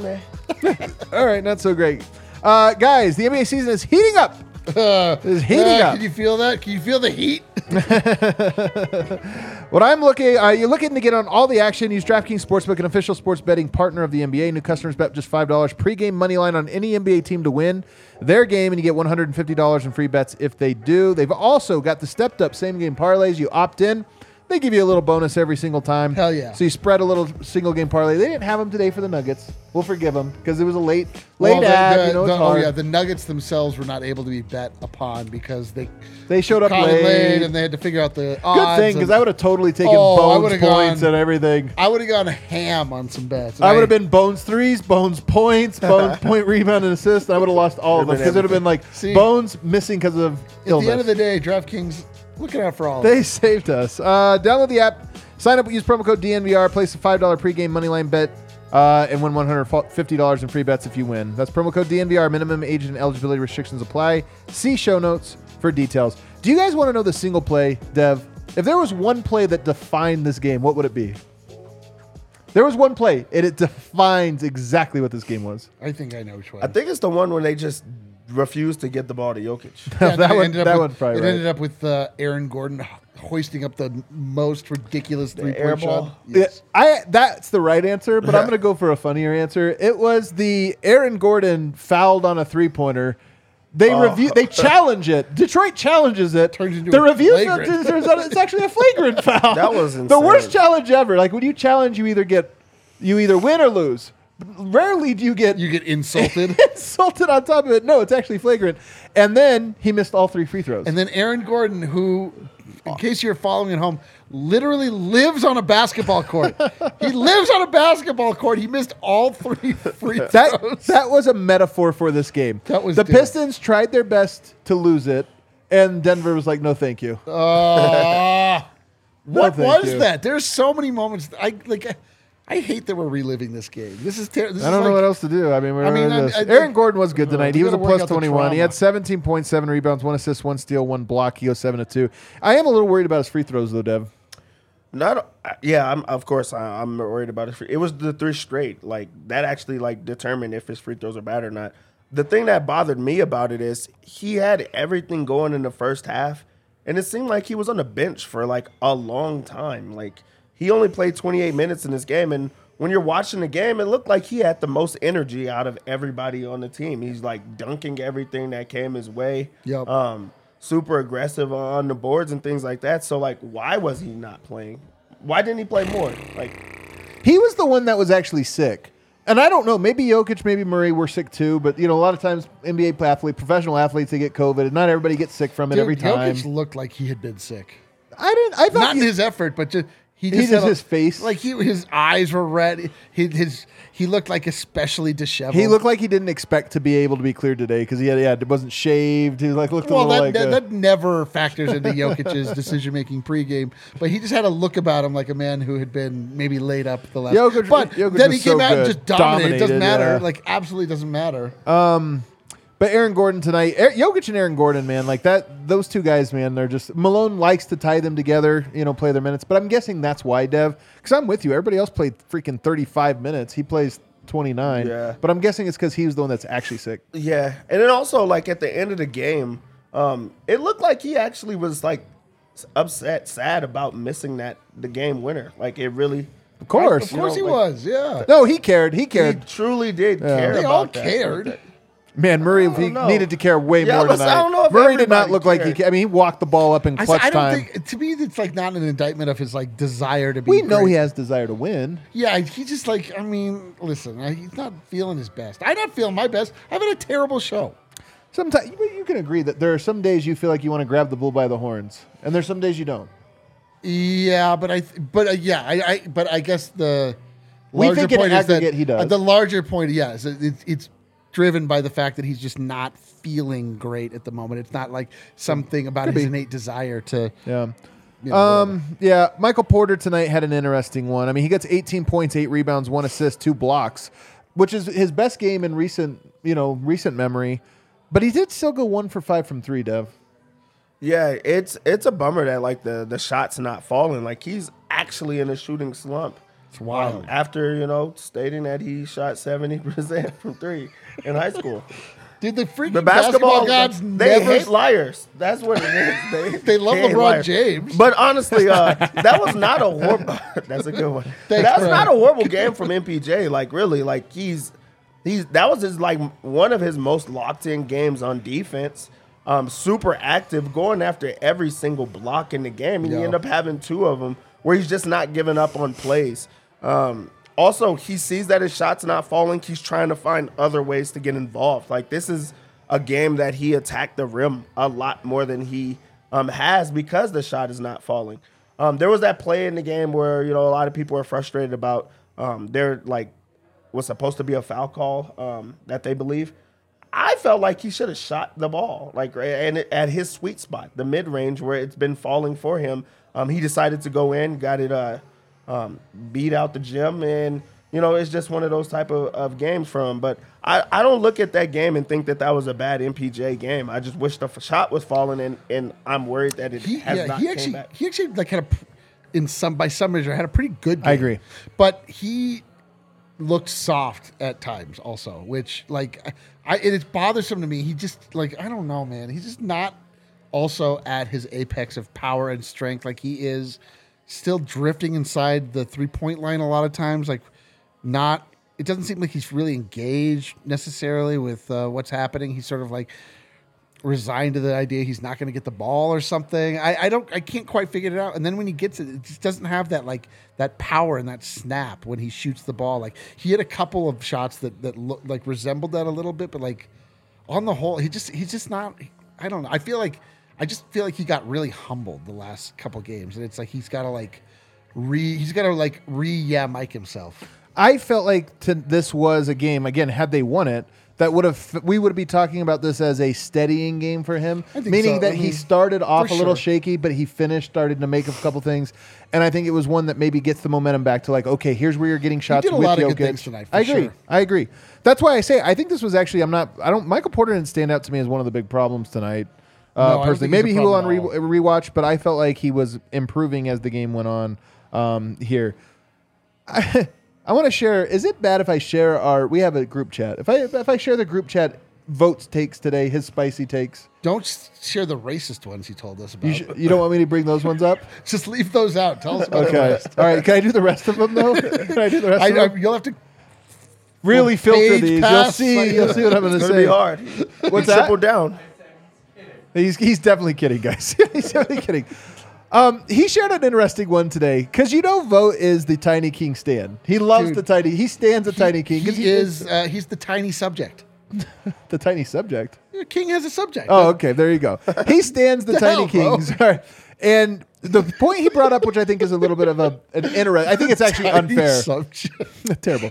meh. All right, not so great. Uh, guys, the NBA season is heating up. Uh, It's heating uh, up. Can you feel that? Can you feel the heat? What I'm looking, uh, you're looking to get on all the action. Use DraftKings Sportsbook, an official sports betting partner of the NBA. New customers bet just five dollars pregame money line on any NBA team to win their game, and you get 150 dollars in free bets if they do. They've also got the stepped up same game parlays. You opt in. They give you a little bonus every single time. Hell yeah. So you spread a little single game parlay. They didn't have them today for the Nuggets. We'll forgive them because it was a late, late Well, the- ad. the- you know, the- it's oh yeah, the Nuggets themselves were not able to be bet upon because they They showed up caught it late. and they had to figure out the Good thing because I would have totally taken Oh, bones would've points gone- and everything. I would have gone ham on some bets. I would have been bones threes, bones points, bones point rebound and assist. I would have lost all of them because it would have been like See, bones missing because of Illness. At the end of the day, DraftKings looking out for all. of they us. saved us. Uh, download the app, sign up, use promo code DNVR, place a five dollar pregame moneyline bet, uh, and win one hundred fifty dollars in free bets if you win. That's promo code DNVR. Minimum age and eligibility restrictions apply. See show notes for details. Do you guys want to know the single play, Dev? If there was one play that defined this game, what would it be? There was one play, and it defines exactly what this game was. I think I know which one. I think it's the one where they just refuse to get the ball to Jokic. Yeah, that it one- ended up that with- one probably It right. ended up with uh, Aaron Gordon hoisting up the most ridiculous three air point ball? shot. Yeah, I that's the right answer, but I'm going to go for a funnier answer. It was the Aaron Gordon fouled on a three pointer. They review. They challenge it. Detroit challenges it. Turns into the review turns out it's actually a flagrant foul. That was the worst challenge ever. Like when you challenge, you either get you either win or lose. Rarely do you get You get insulted. insulted on top of it. No, it's actually flagrant. And then he missed all three free throws. and then Aaron Gordon, who, in case you're following at home, literally lives on a basketball court. he lives on a basketball court. He missed all three free throws. That that was a metaphor for this game. That was the. Pistons tried their best to lose it, and Denver was like, "No, thank you." Ah. what thank was you. that? There's so many moments. I like. I, I hate that we're reliving this game. This is terrible. I don't know what else to do. I mean, we're I mean, gonna I- just- I- Aaron Gordon was good tonight. we he was a gotta work plus out the 21. He had 17.7 rebounds, one assist, one steal, one block. He goes 7 to 2. I am a little worried about his free throws, though, Dev. Not, uh, yeah. I'm of course I, I'm worried about his free. It was the three straight. Like that actually like determined if his free throws are bad or not. The thing that bothered me about it is he had everything going in the first half, and it seemed like he was on the bench for like a long time. Like he only played 28 minutes in this game, and when you're watching the game, it looked like he had the most energy out of everybody on the team. He's like dunking everything that came his way. Yep. Um, super aggressive on the boards and things like that. So like, why was he not playing? Why didn't he play more? Like, He was the one that was actually sick. And I don't know, maybe Jokic, maybe Murray were sick too, but you know, a lot of times NBA athlete, professional athletes, they get COVID, and not everybody gets sick from it Dude, every time. Jokic looked like he had been sick. I didn't. I thought Not in his effort, but just he He just, just- a- his face. like he his eyes were red. His, his he looked like especially disheveled. He looked like he didn't expect to be able to be cleared today because he had yeah, it wasn't shaved. He like looked a well. little That, like that, uh, that never factors into Jokic's decision making pregame, but he just had a look about him like a man who had been maybe laid up the last. Jokic- but Jokic then he came so out and just dominated. It doesn't matter. yeah. Like absolutely doesn't matter. But Aaron Gordon tonight, Er- Jokic and Aaron Gordon, man, like that. Those two guys, man, they're just Malone likes to tie them together, you know, play their minutes. But I'm guessing that's why, Dev, because I'm with you. Everybody else played freaking 35 minutes. He plays 29. Yeah. But I'm guessing it's because he was the one that's actually sick. yeah, and then also like at the end of the game, um, it looked like he actually was like upset, sad about missing that the game winner. Like it really, Of course. of course know, he like- was. Yeah, No, he cared. He he cared. truly did care. they about all that. Cared. Man, Murray he know. needed to care way Yeah, more but I tonight. don't know if Murray did not look like he. I mean, he walked the ball up in I, clutch I don't time. think to me it's like not an indictment of his like desire to be. we know he has desire to win. Yeah, he just like I mean, listen, he's not feeling his best. I'm not feeling my best. I've had a terrible show. Sometimes you, can agree that there are some days you feel like you want to grab the bull by the horns, and there's some days you don't. Yeah, but I, but uh, yeah, I, I, but I guess the We larger think in point is that he does. uh, the larger point, yeah, that it's, it's driven by the fact that he's just not feeling great at the moment. It's not like something about Could his be. innate desire to. Yeah. you know, Um, yeah, Michael Porter tonight had an interesting one. I mean, he gets 18 points, eight rebounds, one assist, two blocks, which is his best game in recent, you know, recent memory. But he did still go one for five from three, Dev. Yeah, it's it's a bummer that like the the shots not falling. Like he's actually in a shooting slump. It's wild. Um, after you know stating that he shot seventy percent from three in high school. Did the freaking The basketball, basketball, gods they never. hate liars. That's what it is. They, They love hate LeBron liars. James. But honestly, uh, that was not a horrible. that's a good one. Thanks, That's bro. not a horrible game from MPJ. Like really, like he's he's that was his like one of his most locked in games on defense. Um, super active, going after every single block in the game, and Yeah. he ended up having two of them where he's just not giving up on plays. Um, also, he sees that his shot's not falling. He's trying to find other ways to get involved. Like this is a game that he attacked the rim a lot more than he um, has because the shot is not falling. Um, there was that play in the game where you know a lot of people are frustrated about um, their like was supposed to be a foul call um, that they believe. I felt like he should have shot the ball, like and at his sweet spot, the mid range where it's been falling for him. Um, he decided to go in, got it uh, um, beat out the gym, and you know it's just one of those type of, of games from. him. But I, I don't look at that game and think that that was a bad MPJ game. I just wish the f- shot was falling, and and I'm worried that it he, has yeah, not he came actually back. he actually like had a in some by some measure had a pretty good game. I agree. But he looked soft at times also, which like I it is bothersome to me. He just like I don't know, man. He's just not also at his apex of power and strength like he is still drifting inside the three-point line a lot of times like not it doesn't seem like he's really engaged necessarily with uh, what's happening. He's sort of like resigned to the idea he's not going to get the ball or something. I, I don't, I can't quite figure it out. And then when he gets it, it just doesn't have that like that power and that snap when he shoots the ball. Like he had a couple of shots that that look like resembled that a little bit, but like on the whole, he just he's just not. I don't know. I feel like I just feel like he got really humbled the last couple games, and it's like he's got to like re he's got to like re yeah Mike himself. I felt like to, this was a game again. Had they won it, that would have we would be talking about this as a steadying game for him, I think meaning so. that I he started off a little sure. shaky, but he finished started to make a couple things, and I think it was one that maybe gets the momentum back to like, okay, here's where you're getting shots did a with lot of Jokic. good things tonight, for I agree. sure. I agree. That's why I say I think this was actually I'm not I don't Michael Porter didn't stand out to me as one of the big problems tonight. No, I Uh, don't personally, think he's a maybe he will on re- rewatch, but I felt like he was improving as the game went on um, here. I, I want to share. Is it bad if I share our? We have a group chat. If I if I share the group chat Vogt's takes today, his spicy takes. Don't share the racist ones he told us about. You, sh- you don't want me to bring those ones up? Just leave those out. Tell us about the rest. All right. Can I do the rest of them though? Can I do the rest I, of I, you'll have to really filter these. You'll see. You'll see what I'm going to It's say. gonna be hard. What's He that? tripled down. He's he's definitely kidding, guys. he's definitely kidding. Um, he shared an interesting one today because you know, Vogt is the Tiny King stand. He loves Dude. the Tiny. He stands a Tiny King because He is. Uh, he's the tiny subject. the tiny subject. King has a subject. Oh, okay. There you go. He stands the, The Tiny hell, bro? Kings. All right. And the point he brought up, which I think is a little bit of a an interest. I think it's actually unfair. Terrible.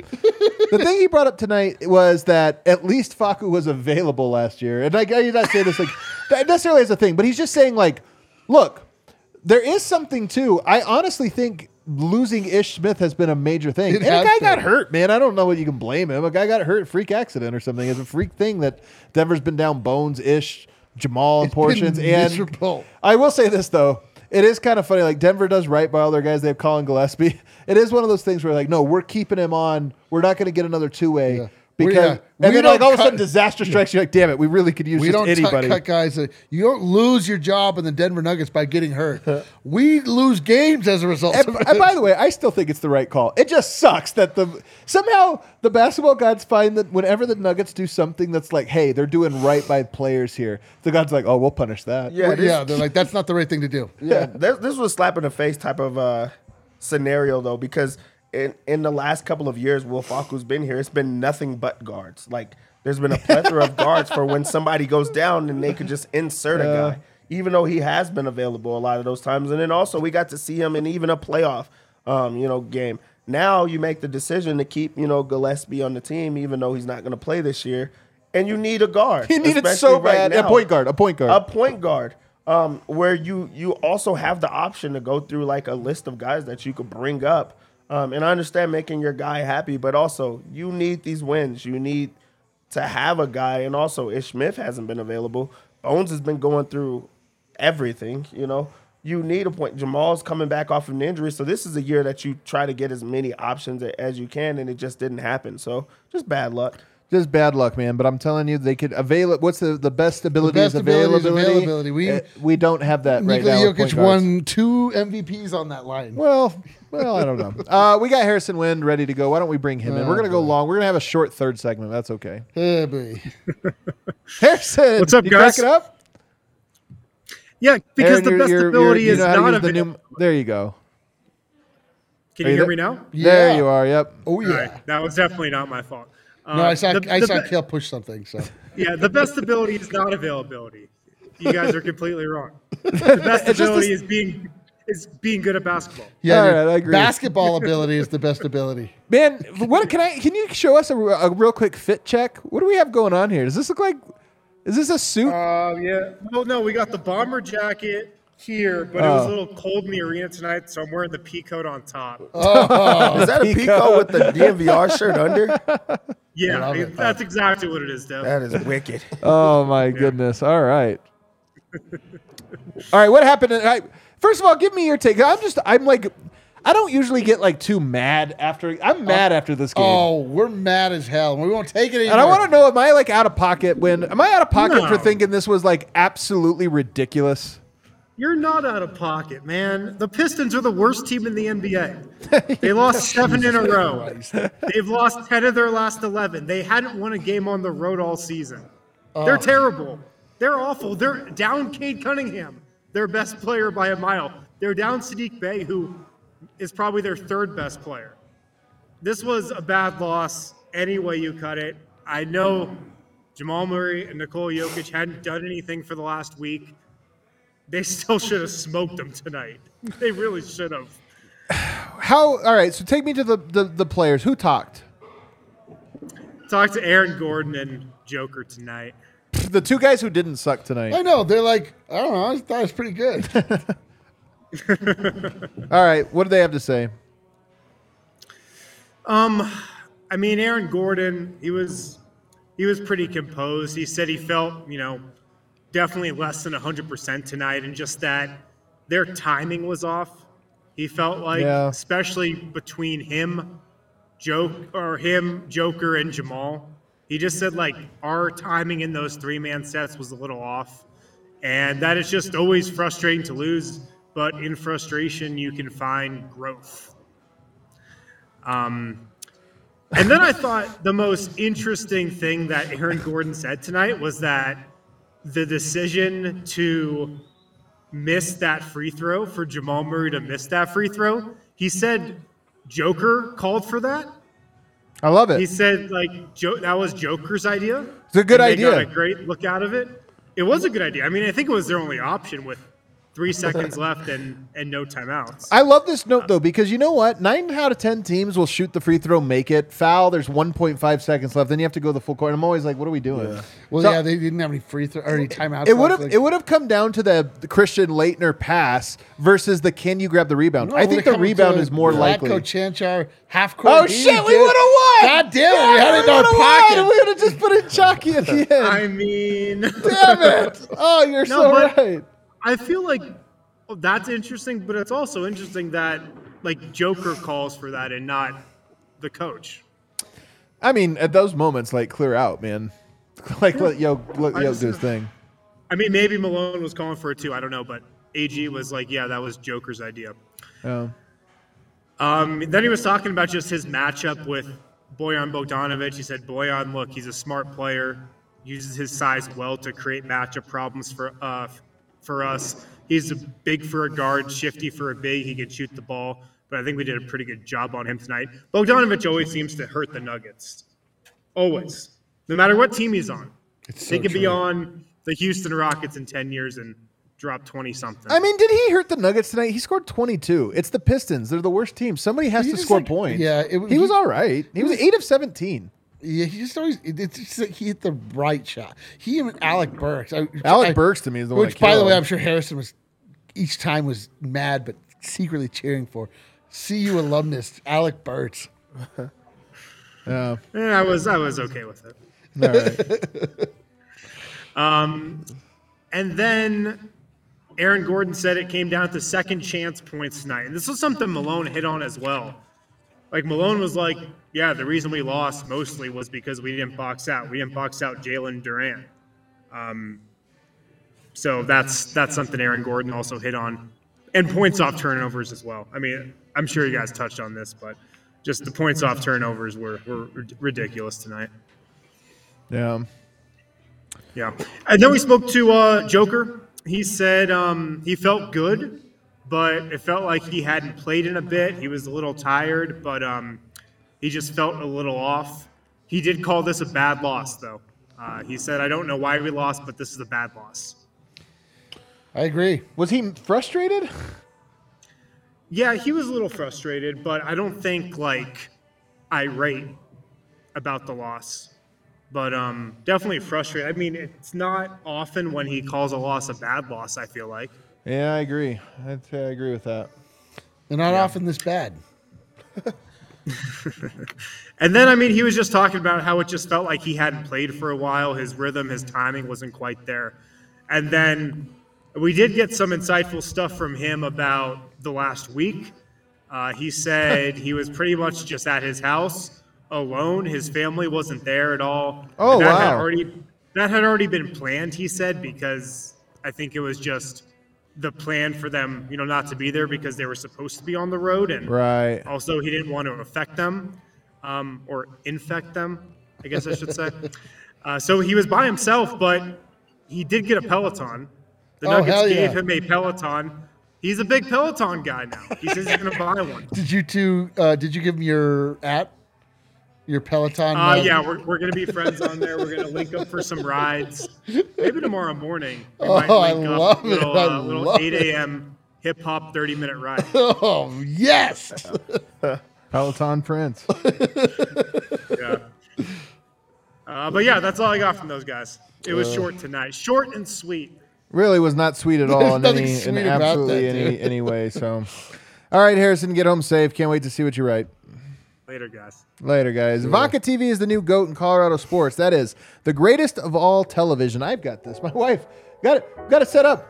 the thing he brought up tonight was that at least Facu was available last year, and I I'm not saying this like necessarily as a thing, but he's just saying like, look, there is something too. I honestly think losing Ish Smith has been a major thing. It and a guy got hurt, man. I don't know what you can blame him. A guy got hurt, freak accident or something. It's a freak thing that Denver's been down Bones, Ish, Jamal in portions, and miserable. I will say this though. It is kind of funny. Like Denver does right by all their guys. They have Collin Gillespie. It is one of those things where like, no, we're keeping him on. We're not going to get another two way Yeah. Because yeah, and we then like don't all of a sudden disaster strikes. You're like, damn it, we really could use We just don't t- anybody. cut guys. That, you don't lose your job in the Denver Nuggets by getting hurt. we lose games as a result. And, of and by the way, I still think it's the right call. It just sucks that the somehow the basketball gods find that whenever the Nuggets do something that's like, hey, they're doing right by players here, the gods like, oh, we'll punish that. Yeah, this- yeah, they're like that's not the right thing to do. Yeah, this, this was slap in the face type of uh, scenario though, because in in the last couple of years, Will Falco's been here. It's been nothing but guards. Like there's been a plethora of guards for when somebody goes down, and they could just insert a guy, even though he has been available a lot of those times. And then also we got to see him in even a playoff, um, you know, game. Now you make the decision to keep you know Gillespie on the team, even though he's not going to play this year, and you need a guard. You need it so right bad. A point guard. A point guard. a point guard um, where you you also have the option to go through like a list of guys that you could bring up. Um, and I understand making your guy happy, but also you need these wins. You need to have a guy, and also Ish Smith hasn't been available. Bones has been going through everything. You know, you need a point. Jamal's coming back off of an injury, so this is a year that you try to get as many options as you can, and it just didn't happen. So just bad luck. Just bad luck, man. But I'm telling you, they could avail. What's the, the best ability? best is ability is availability. availability. We- Uh, we don't have that right now. with Jokic won two MVPs on that line. Well, well, I don't know. Uh, we got Harrison Wind ready to go. Why don't we bring him in? We're gonna go long. We're gonna have a short third segment. That's okay. Oh, boy. Harrison, What's up, you guys? cracking up? Yeah, because Aaron, the best you're- ability you're- you is know how to not use the new- There you go. Can Are you you hear there? me now? There you are. Yep. Oh yeah. All right, that was definitely not my fault. Uh, No, I saw the- I the saw be- Kale push something. So Yeah, the best ability is not availability. You guys are completely wrong. The best ability a- is being is being good at basketball. yeah, right, I agree. basketball ability is the best ability. Man, what can I? Can you show us a, a real quick fit check? What do we have going on here? Does this look like? Is this a suit? Uh, yeah. No, no, we got the bomber jacket here, but it was a oh. little cold in the arena tonight, so I'm wearing the pea coat on top. Oh, is that a Pico with the DNVR shirt under? yeah, love it. that's exactly what it is, Dev. That is wicked. Oh my goodness! All right, all right. What happened? I, first of all, give me your take. I'm just. I'm like. I don't usually get like too mad after. I'm oh. mad after this game. Oh, we're mad as hell. We won't take it anymore. And I want to know, am I like out of pocket when? Am I out of pocket for thinking this was like absolutely ridiculous? You're not out of pocket, man. The Pistons are the worst team in the NBA. They lost seven in a row. They've lost 10 of their last 11. They hadn't won a game on the road all season. Oh. They're terrible. They're awful. They're down Cade Cunningham, their best player by a mile. They're down Saddiq Bey, who is probably their third best player. This was a bad loss any way you cut it. I know Jamal Murray and Nikola Jokic hadn't done anything for the last week. They still should have smoked them tonight. They really should have. How? All right. So take me to the the, the players who talked. Talked to Aaron Gordon and Joker tonight. The two guys who didn't suck tonight. I know. They're like, I don't know. I thought it was pretty good. All right. What do they have to say? Um, I mean, Aaron Gordon, he was he was pretty composed. He said he felt, you know, definitely less than 100% tonight and just that their timing was off. He felt like Yeah. especially between him, Joke or him, Joker and Jamal. He just said like our timing in those three-man sets was a little off. And that is just always frustrating to lose, but in frustration you can find growth. Um, and then I thought the most interesting thing that Aaron Gordon said tonight was that the decision to miss that free throw for Jamal Murray to miss that free throw, he said Joker called for that. I love it. He said like jo- that was Joker's idea. It's a good and they got idea. a great look out of it. It was a good idea. I mean, I think it was their only option with three seconds left and and no timeouts. I love this note though because you know what? Nine out of ten teams will shoot the free throw, make it foul. There's 1.5 seconds left. Then you have to go the full court. I'm always like, what are we doing? Well, So- yeah, they didn't have any free throw or any timeouts. It would have like- it would have come down to the, the Christian Laettner pass versus the can you grab the rebound. No, I think the rebound is more Vlatko likely. Cancar half court. Oh shit, we would have won! God damn it, we had it in our pocket. won! We would have just put in Chalky at the end. I mean, Damn it! Oh, you're No, so but- right. I feel like well, that's interesting, but it's also interesting that like Joker calls for that and not the coach. I mean, at those moments, like clear out, man. like let Yo let Yo do his thing. I mean, maybe Malone was calling for it too. I don't know, but AG was like, "Yeah, that was Joker's idea." Yeah. Um, then he was talking about just his matchup with Bojan Bogdanovic. He said, "Bojan, look, he's a smart player, uses his size well to create matchup problems for uh, for us. He's a big for a guard, shifty for a big. He can shoot the ball, but I think we did a pretty good job on him tonight. Bogdanovic always seems to hurt the Nuggets, always, no matter what team he's on. It's he so could be on the Houston Rockets in ten years and drop twenty something. I mean, did he hurt the Nuggets tonight? He scored 22. It's the Pistons. They're the worst team. Somebody has He to score like- points. yeah, it was- he was he- all right. He was was- 8 of 17. Yeah, he just always it's just like he hit the right shot. He and Alec Burks. I, Alec I- Burks to me is the one Which, by the way. I'm sure Harrison was each time was mad, but secretly cheering for. CU alumnus Alec Burks. Yeah. I was I was okay with it. All right. Um, and then Aaron Gordon said it came down to second chance points tonight. And this was something Malone hit on as well. Like Malone was like, yeah, the reason we lost mostly was because we didn't box out. We didn't box out Jalen Duren. Um, so that's that's something Aaron Gordon also hit on. And points off turnovers as well. I mean, I'm sure you guys touched on this, but just the points off turnovers were, were ridiculous tonight. yeah. Yeah. And then we spoke to uh, Joker. He said um, he felt good, but it felt like he hadn't played in a bit. He was a little tired, but um, he just felt a little off. He did call this a bad loss, though. Uh, he said, I don't know why we lost, but this is a bad loss. I agree. Was he frustrated? Yeah, he was a little frustrated, but I don't think like irate about the loss. But um, definitely frustrated. I mean, it's not often when he calls a loss a bad loss. I feel like. Yeah, I agree. I'd say I agree with that. They're not often this bad. And then, I mean, he was just talking about how it just felt like he hadn't played for a while. His rhythm, his timing wasn't quite there. And then we did get some insightful stuff from him about the last week. Uh, he said he was pretty much just at his house alone. His family wasn't there at all. Oh, And that Had wow. already, that had already been planned, he said, because I think it was just the plan for them, you know, not to be there because they were supposed to be on the road. And Right. also, he didn't want to affect them um, or infect them, I guess I should say. Uh, so he was by himself, but he did get a Peloton. The Oh, Nuggets hell gave yeah. him a Peloton. He's a big Peloton guy now. He says he's going to buy one. Did you two? Uh, did you give him your app? Your Peloton? Oh uh, yeah, we're, we're going to be friends on there. We're going to link up for some rides. Maybe tomorrow morning. We Oh, I link up love a little, it. I uh, little love 8 a.m. hip hop 30 minute ride. Oh yes. Peloton Prince. Yeah. Uh, but yeah, that's all I got from those guys. It was short tonight, short and sweet. really was not sweet at all in any, in absolutely that, any, any way. So, all right, Harrison, get home safe. Can't wait to see what you write. Later, guys. Later, guys. Vaca TV is the new goat in Colorado sports. That is the greatest of all television. I've got this. My wife got it. Got it set up.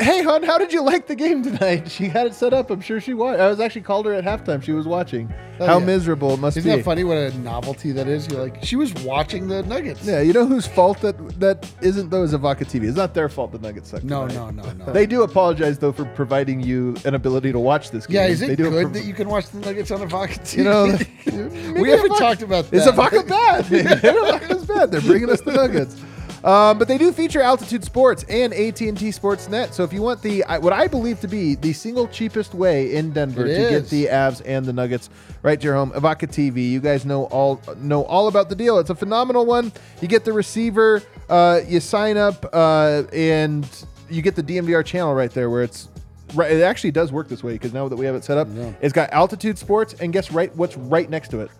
Hey, hon, how did you like the game tonight? She had it set up. I'm sure she watched. I was actually called her at halftime. She was watching. Oh, how yeah. miserable it must be. Isn't be. that funny? What a novelty that is. You're like, she was watching the Nuggets. Yeah, you know whose fault that that isn't though is Vaca TV. It's not their fault the Nuggets suck. No, tonight. no, no, no. They do apologize though for providing you an ability to watch this game. yeah, is They it do good appro- that you can watch the Nuggets on a Vodka TV? You know, we haven't talked about that. Is Avaca bad? Avaca's bad. They're bringing us the Nuggets. Um, but they do feature Altitude Sports and AT&T Sportsnet. So if you want the what I believe to be the single cheapest way in Denver It to get the Avs and the Nuggets right to your home, Avaca TV. You guys know all know all about the deal. It's a phenomenal one. You get the receiver, uh, you sign up, uh, and you get the DNVR channel right there where it's Right, it actually does work this way because now that we have it set up, it's got altitude sports, and guess right what's right next to it,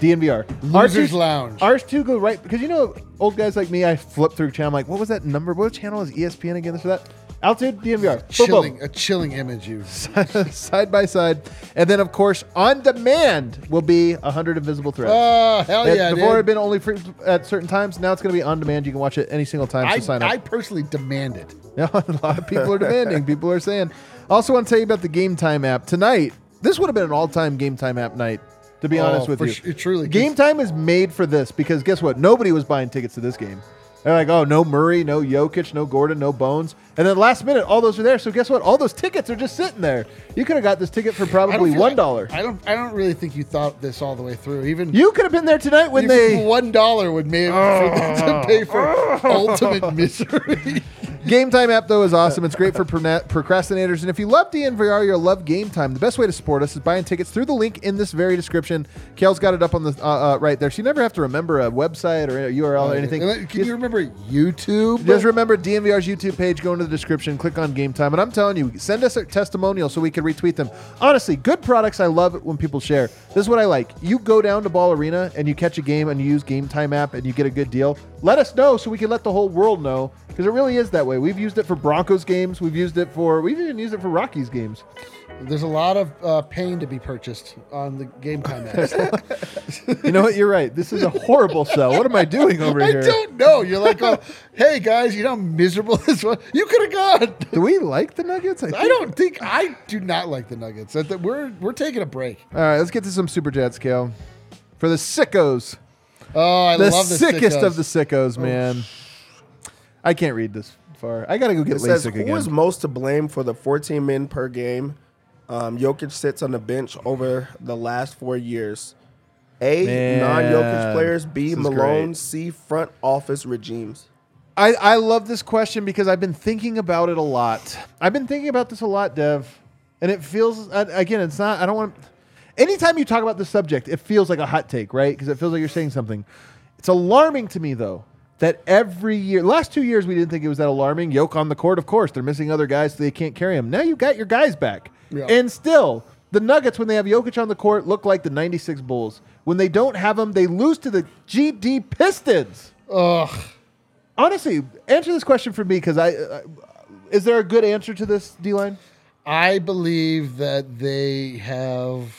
DNVR. Losers two- Lounge. Ours two go right because you know old guys like me, I flip through channel. I'm like, what was that number? What channel is ESPN again? This or that? Altitude DNVR. Boom, boom. chilling, a chilling image. You. side by side, and then of course on demand will be hundred invisible threads. Oh hell That- yeah! Before it had been only free at certain times. Now it's going to be on demand. You can watch it any single time. So I, sign up. I personally demand it. Yeah, a lot of people are demanding. People are saying. Also, want to tell you about the Game Time app tonight. This would have been an all-time Game Time app night To be Oh, honest with for you, su- truly, game time is made for this because guess what? Nobody was buying tickets to this game. They're like, oh, no Murray, no Jokic, no Gordon, no Bones, and then last minute, all those are there. So guess what? All those tickets are just sitting there. You could have got this ticket for I don't probably feel like- dollar. I don't. I don't really think you thought this all the way through. Even You could have been there tonight when even they one dollar would make to pay for ultimate misery. Game Time app, though, is awesome. It's great for procrastinators. And if you love DNVR, you'll love Game Time. The best way to support us is buying tickets through the link in this very description. Kale's got it up on the uh, uh, right there. So you never have to remember a website or a URL or anything. And then- Can you remember YouTube? Just remember DNVR's YouTube page, go into the description, click on Game Time. And I'm telling you, send us a testimonial so we can retweet them. Honestly, good products. I love it when people share. This is what I like. You go down to Ball Arena and you catch a game and you use Game Time app and you get a good deal. Let us know so we can let the whole world know because it really is that way. We've used it for Broncos games. We've used it for, we've even used it for Rockies games. There's a lot of uh, pain to be purchased on the game time. You know what? You're right. This is a horrible sell. What am I doing over I here? I don't know. You're like, oh, hey guys, you know how miserable this was. You could have gone. Do we like the Nuggets? I think- don't think I do not like the Nuggets. We're we're taking a break. All right, let's get to some super chats, Kale. For the sickos. Oh, I the love the sickest sickos. of the sickos, man. I can't read this far. I gotta go get It says LASIK who again. is most to blame for the 14 men per game. Um, Jokic sits on the bench over the last four years. A non-Jokic players. B this is Malone. great. C front office regimes. I, I love this question because I've been thinking about it a lot. I've been thinking about this a lot, Dev, and it feels uh, again. It's not. I don't want. Anytime you talk about this subject, it feels like a hot take, right? Because it feels like you're saying something. It's alarming to me though that every year, last two years, we didn't think it was that alarming. Yoke on the court, of course, they're missing other guys, so they can't carry him. Now you got your guys back, Yeah. and still. The Nuggets, when they have Jokic on the court, look like the '96 Bulls. When they don't have him, they lose to the GD Pistons. Ugh. Honestly, answer this question for me because I, uh, is there a good answer to this, D line? I believe that they have,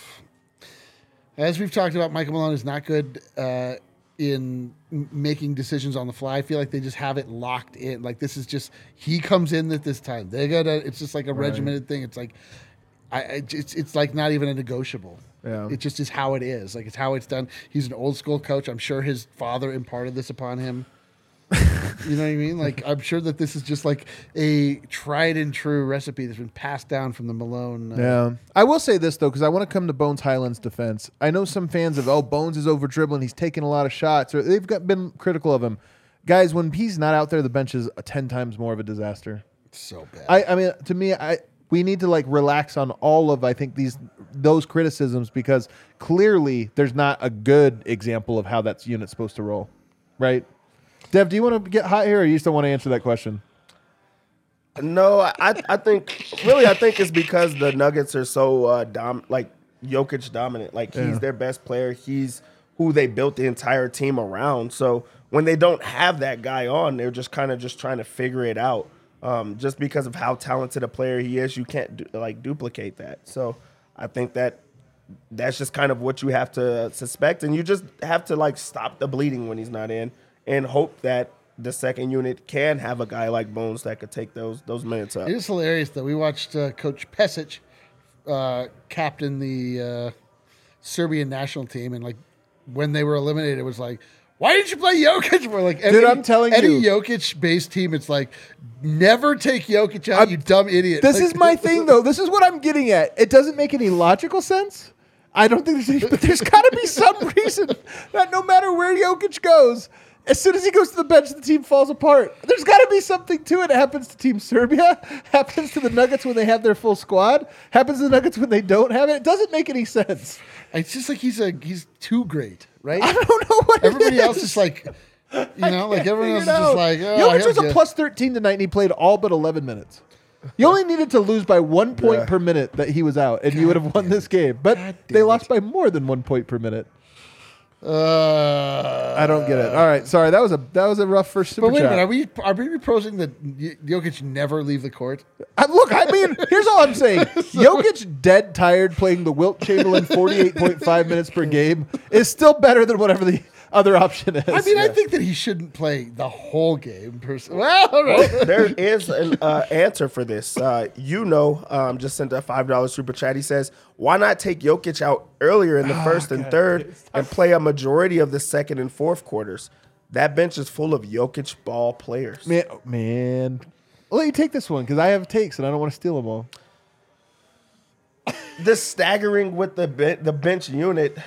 as we've talked about, Michael Malone is not good uh, in making decisions on the fly. I feel like they just have it locked in. Like this is just he comes in at this time. They got to It's just like a regimented thing. It's like, I, I it's it's like not even a negotiable. Yeah. It just is how it is. Like it's how it's done. He's an old school coach. I'm sure his father imparted this upon him. You know what I mean? Like I'm sure that this is just like a tried and true recipe that's been passed down from the Malone. Uh, Yeah. I will say this though, because I want to come to Bones Hyland's defense. I know some fans of oh Bones is over dribbling, he's taking a lot of shots, or they've got, been critical of him. Guys, when he's not out there, the bench is ten times more of a disaster. So bad. I, I mean, to me, I we need to like relax on all of I think these those criticisms because clearly there's not a good example of how that unit's supposed to roll, right? Dev, do you want to get hot here, or you still want to answer that question? No, I I think really I think it's because the Nuggets are so uh, dom like Jokic dominant. Like he's Yeah. their best player. He's who they built the entire team around. So when they don't have that guy on, they're just kind of just trying to figure it out. Um, just because of how talented a player he is, you can't du- like duplicate that. So I think that that's just kind of what you have to suspect, and you just have to like stop the bleeding when he's not in, and hope that the second unit can have a guy like Bones that could take those those minutes up. It is hilarious that we watched uh, Coach Pesic uh, captain the uh, Serbian national team, and like when they were eliminated, it was like, "Why didn't you play Jokic?" We're like, Dude, I'm telling any you. Any Jokic based team, it's like, never take Jokic out, you dumb idiot. This Like- is my thing, though. This is what I'm getting at. It doesn't make any logical sense. I don't think there's any, but there's got to be some reason that no matter where Jokic goes, as soon as he goes to the bench, the team falls apart. There's got to be something to it. It happens to Team Serbia, happens to the Nuggets when they have their full squad, happens to the Nuggets when they don't have it. It doesn't make any sense. It's just like he's a he's too great, right? I don't know what it Everybody else is. like, you know, like everyone else is just like, oh, Jokic was a plus 13 tonight, and he played all but 11 minutes. You only needed to lose by one point Yeah. per minute that he was out, and you would have won this game. But they lost it. by more than one point per minute. Uh, I don't get it. All right, sorry. That was a that was a rough first super But wait a chat. minute, are we are we proposing that Y- Jokic never leave the court? I- look, I mean, here's all I'm saying. Jokic dead tired playing the Wilt Chamberlain 48.5 minutes per game is still better than whatever the other option is. I mean, I think that he shouldn't play the whole game. Pers- well, all right. there is an uh, answer for this. Uh, you know, um, just sent a five dollars super chat. He says, "Why not take Jokic out earlier in the first and third and play a majority of the second and fourth quarters? That bench is full of Jokic ball players." man, man. I'll let you take this one because I have takes and I don't want to steal them all. the staggering with the ben- the bench unit,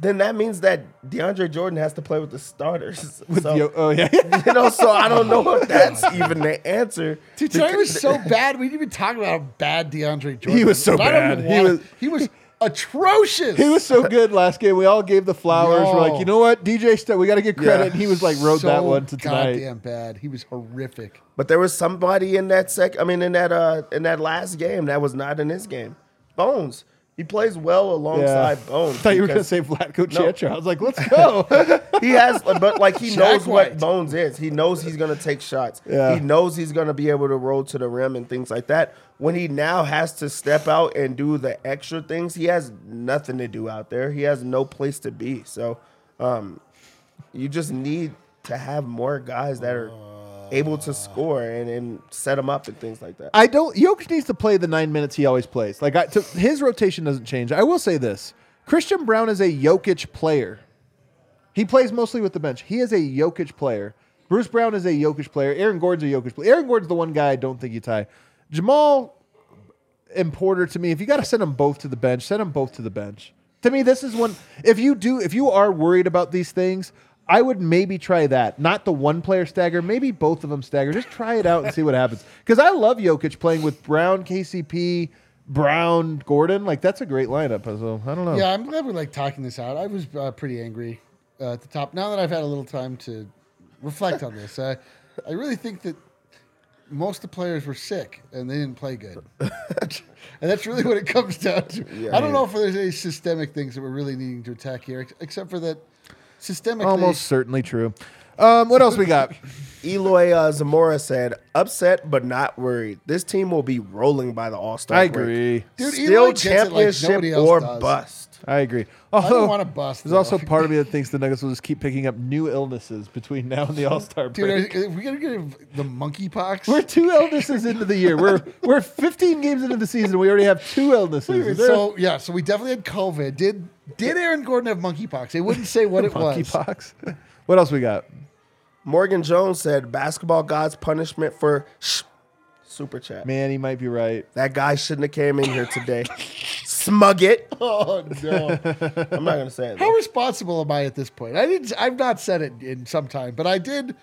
then that means that DeAndre Jordan has to play with the starters. With so, Yo- oh yeah, you know, so I don't know if that's even the answer. Dude, tonight was so bad. We didn't even talk about how bad DeAndre Jordan. He was so But I don't bad. He was- he was atrocious. he was so good last game. We all gave the flowers. We're like, you know what, DJ, St- we got to get credit. Yeah. And he was like, wrote that one to tonight. Goddamn bad. He was horrific. But there was somebody in that sec. I mean, in that uh, in that last game that was not in this game. Bones. He plays well alongside Bones. I thought you were going to say Vlatko No. I was like, let's go. he has, but like he Jack knows what Bones is. He knows he's gonna take shots. Yeah. He knows he's gonna be able to roll to the rim and things like that. When he now has to step out and do the extra things, he has nothing to do out there. He has no place to be. So, um, you just need to have more guys that are able to score and, and set them up and things like that. I don't. Jokic needs to play the nine minutes he always plays. Like I, to, his rotation doesn't change. I will say this: Christian Braun is a Jokic player. He plays mostly with the bench. He is a Jokic player. Bruce Brown is a Jokic player. Aaron Gordon's a Jokic player. Aaron Gordon's the one guy I don't think you tie. Jamal and Porter to me, if you got to send them both to the bench, send them both to the bench. To me, this is one. If you do, if you are worried about these things, I would maybe try that. Not the one player stagger, maybe both of them stagger. Just try it out and see what happens. Because I love Jokic playing with Brown, KCP, Brown, Gordon. Like that's a great lineup. So I don't know. Yeah, I'm glad we're like talking this out. I was uh, pretty angry uh, at the top. Now that I've had a little time to reflect on this, I, I really think that most of the players were sick and they didn't play good. and that's really what it comes down to. I don't know if there's any systemic things that we're really needing to attack here, ex- except for that systemically. Almost certainly true. Um, what else we got? Eloy uh, Zamora said, "Upset but not worried. This team will be rolling by the All Star. I agree. Dude, Still Eloy gets it like championship or does. bust. I agree. I Although, don't want to bust. There's also part of me that thinks the Nuggets will just keep picking up new illnesses between now and the All Star break. Dude, are, are we gonna get the monkeypox? We're two illnesses into the year. We're we're 15 games into the season. We already have two illnesses. Is there- so yeah, so we definitely had COVID. Did did Aaron Gordon have monkeypox? They wouldn't say what it was. monkeypox. What else we got? Morgan Jones said, "Basketball God's punishment for shh, super chat. Man, he might be right. That guy shouldn't have came in here today. Smug it. Oh no! I'm not gonna say it. How responsible am I at this point? I didn't. I've not said it in some time, but I did.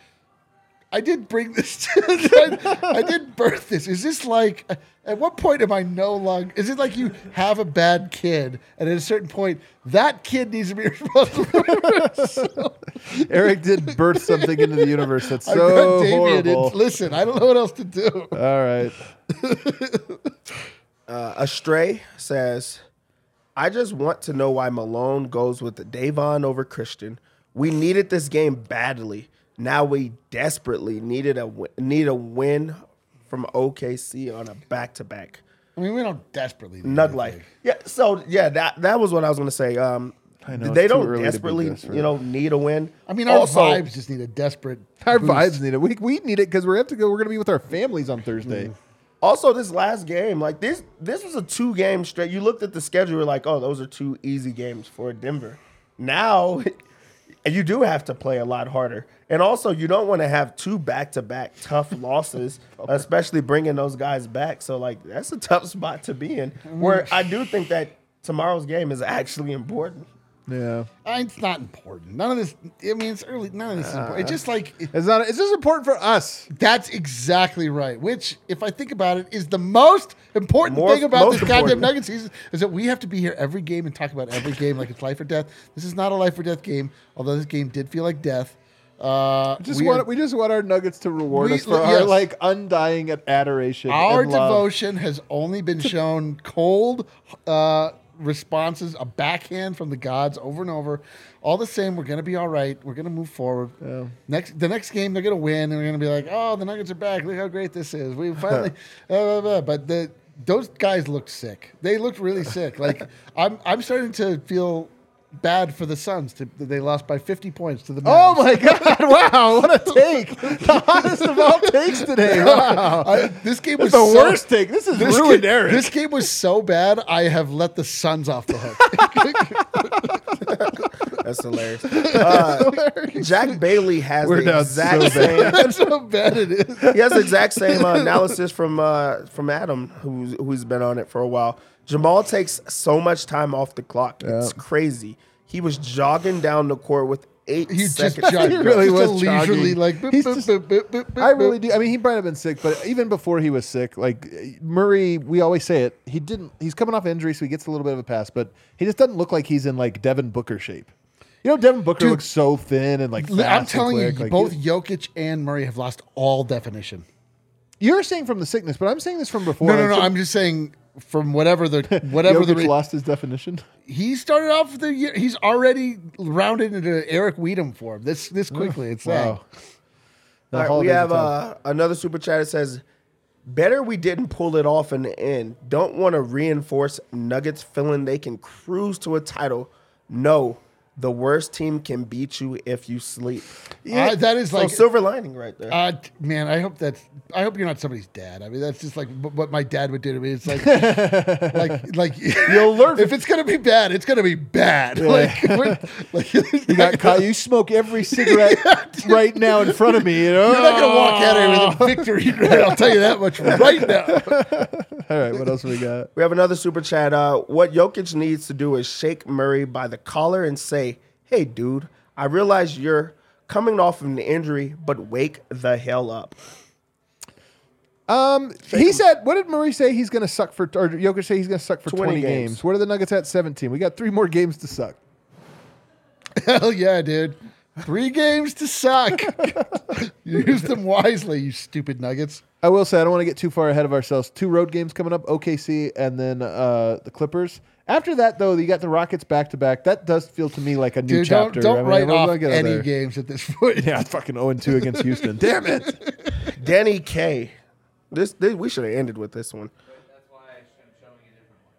I did bring this. To, I, I did birth this. Is this like? At what point am I no longer? Is it like you have a bad kid, and at a certain point, that kid needs to be responsible? for? Eric did birth something into the universe that's so brought Damien in. horrible. Listen, I don't know what else to do. All right. Uh, Astray says, I just want to know why Malone goes with the Davon over Christian. We needed this game badly. Now we desperately needed a wi- need a win from OKC on a back to back. I mean, we don't desperately. Need Nug anything. life. Yeah. So yeah, that that was what I was gonna say. Um, I know, they don't early to be desperately, desperate. you know, need a win. I mean, our Also- vibes just need a desperate. Our boost. vibes need it. We, we need it because we have to go. We're going to be with our families on Thursday. Also, this last game, like this, this was a two game straight. You looked at the schedule, you're like, oh, those are two easy games for Denver. Now, and you do have to play a lot harder. And also, you don't want to have two back to back tough losses, especially bringing those guys back. So, like, that's a tough spot to be in. Where mm-hmm. I do think that tomorrow's game is actually important. Yeah. Uh, It's not important. None of this. I mean, it's early. None of this is important. It's just like It's not. It's just important for us. that's exactly right. Which, if I think about it, is the most important More- thing about most this goddamn important. Nuggets season is that we have to be here every game and talk about every game like it's life or death. This is not a life or death game, although this game did feel like death. Uh, Just we want are- we just want our Nuggets to reward We- us for our yes. like undying adoration. Our and love. devotion has only been shown cold uh, responses, a backhand from the gods over and over. All the same, we're gonna be all right. We're gonna move forward. Next, the next game they're gonna win, and we're gonna be like, "Oh, the Nuggets are back! Look how great this is. We finally." blah, blah, blah. But the those guys looked sick. They looked really sick. Like I'm, I'm starting to feel bad for the Suns. To, they lost by 50 points to the. Oh my God! Wow, what a take! The hottest of all takes today. Wow, I- this game was the so- worst take. This is This ruined game, Eric. this game was so bad. I have let the Suns off the hook. That's hilarious. Uh, Jack Bailey has We're the exact so same. That's how bad it is. He has the exact same uh, analysis from uh, from Adam, who's who's been on it for a while. Jamal takes so much time off the clock. It's crazy. He was jogging down the court with eight He just seconds. jogged. He really just was leisurely jogging. like. He's boop, just- boop, boop, boop, boop, I really do. I mean, he might have been sick, but even before he was sick, like Murray, we always say it. He didn't. He's coming off injury, so he gets a little bit of a pass, but he just doesn't look like he's in like Devin Booker shape. You know, Devin Booker Dude, looks so thin and like. I'm telling you. Like, both Jokic and Murray have lost all definition. you're saying from the sickness, but I'm saying this from before. No, no, no. I'm just saying from whatever the whatever the re- lost his definition. he started off the year. He's already rounded into Eric Weedham form this this quickly. It's Wow. wow. The All right, we have uh, another super chat that says, "Better we didn't pull it off in the end. Don't want to reinforce Nuggets feeling they can cruise to a title. No, the worst team can beat you if you sleep. Uh, that is So like silver lining right there. Uh, man, I hope that I hope you're not somebody's dad. I mean, that's just like wh- what my dad would do to me. It's like, like, like You'll learn. if it's gonna be bad, it's gonna be bad. Like, like You got caught. You smoke every cigarette right now in front of me. You know. You're not gonna walk out of here with a victory. Right? I'll tell you that much right now. All right. What else we got? We have another super chat. Uh, what Jokic needs to do is shake Murray by the collar and say, "Hey, dude, I realize you're coming off of an injury, but wake the hell up." Um, he said, "What did Murray say? He's going to suck for, or Jokic say he's going to suck for 20 20, games. games. What are the Nuggets at? 17. We got three more games to suck. Hell yeah, dude. Three games to suck. Use them wisely, you stupid nuggets. I will say I don't want to get too far ahead of ourselves. Two road games coming up: OKC and then uh, the Clippers. After that, though, you got the Rockets back to back. That does feel to me like a new Dude, don't, chapter. don't I mean, write we're off gonna get any there. games at this point. Yeah, fucking 0 2 against Houston. Damn it. Danny K. This, this we should have ended with this one.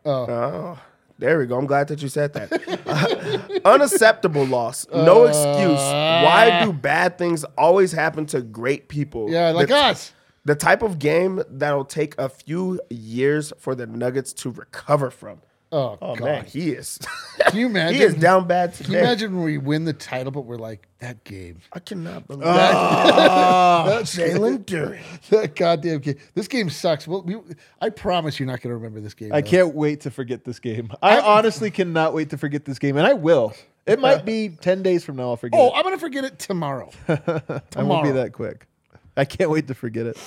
Oh. oh, there we go. I'm glad that you said that. Uh, unacceptable loss. No uh, excuse. Why do bad things always happen to great people? Yeah, like the, us. The type of game that'll take a few years for the Nuggets to recover from. Oh, Oh God. man, he is. Can you imagine? he is down bad today. Can you imagine when we win the title, but we're like, that game. I cannot believe That, Jalen Duren. that goddamn game. This game sucks. Well, we, I promise you're not going to remember this game. I though. can't wait to forget this game. I honestly cannot wait to forget this game, and I will. It might be 10 days from now I'll forget Oh, it. I'm going to forget it tomorrow. I won't be that quick. I can't wait to forget it.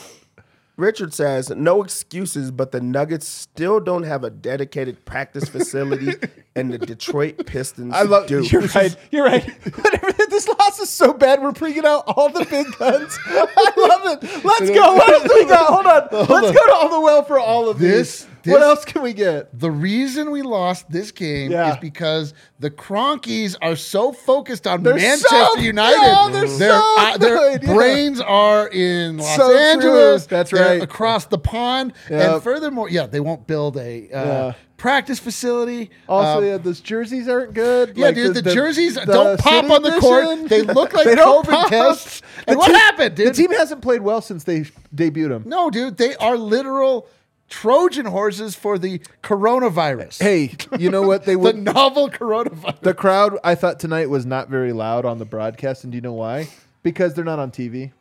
Richard says, no excuses, but the Nuggets still don't have a dedicated practice facility, and the Detroit Pistons I love do. You're right. You're right. Whatever. This loss is so bad. We're bringing out all the big guns. I love it. Let's go. What else we got? Hold on. Let's go to all the well for all of This- these. this- what else can we get? The reason we lost this game Yeah. is because the Kroenkes are so focused on They're Manchester so- United. Oh, they're their, so their good, yeah. brains are in Los So true. Angeles. That's They're right. Across the pond. Yep. And furthermore, yeah, they won't build a uh, Yeah. Practice facility. Also, Um, yeah, those jerseys aren't good. Yeah, Like, dude, the, jerseys the don't pop on the court. edition. They look like They COVID pop. tests. And what team- happened, dude? The team hasn't played well since they debuted them. no, dude, they are literal Trojan horses for the coronavirus. Hey, you know what? They the novel coronavirus. The crowd, I thought tonight was not very loud on the broadcast, and do you know why? Because they're not on TV.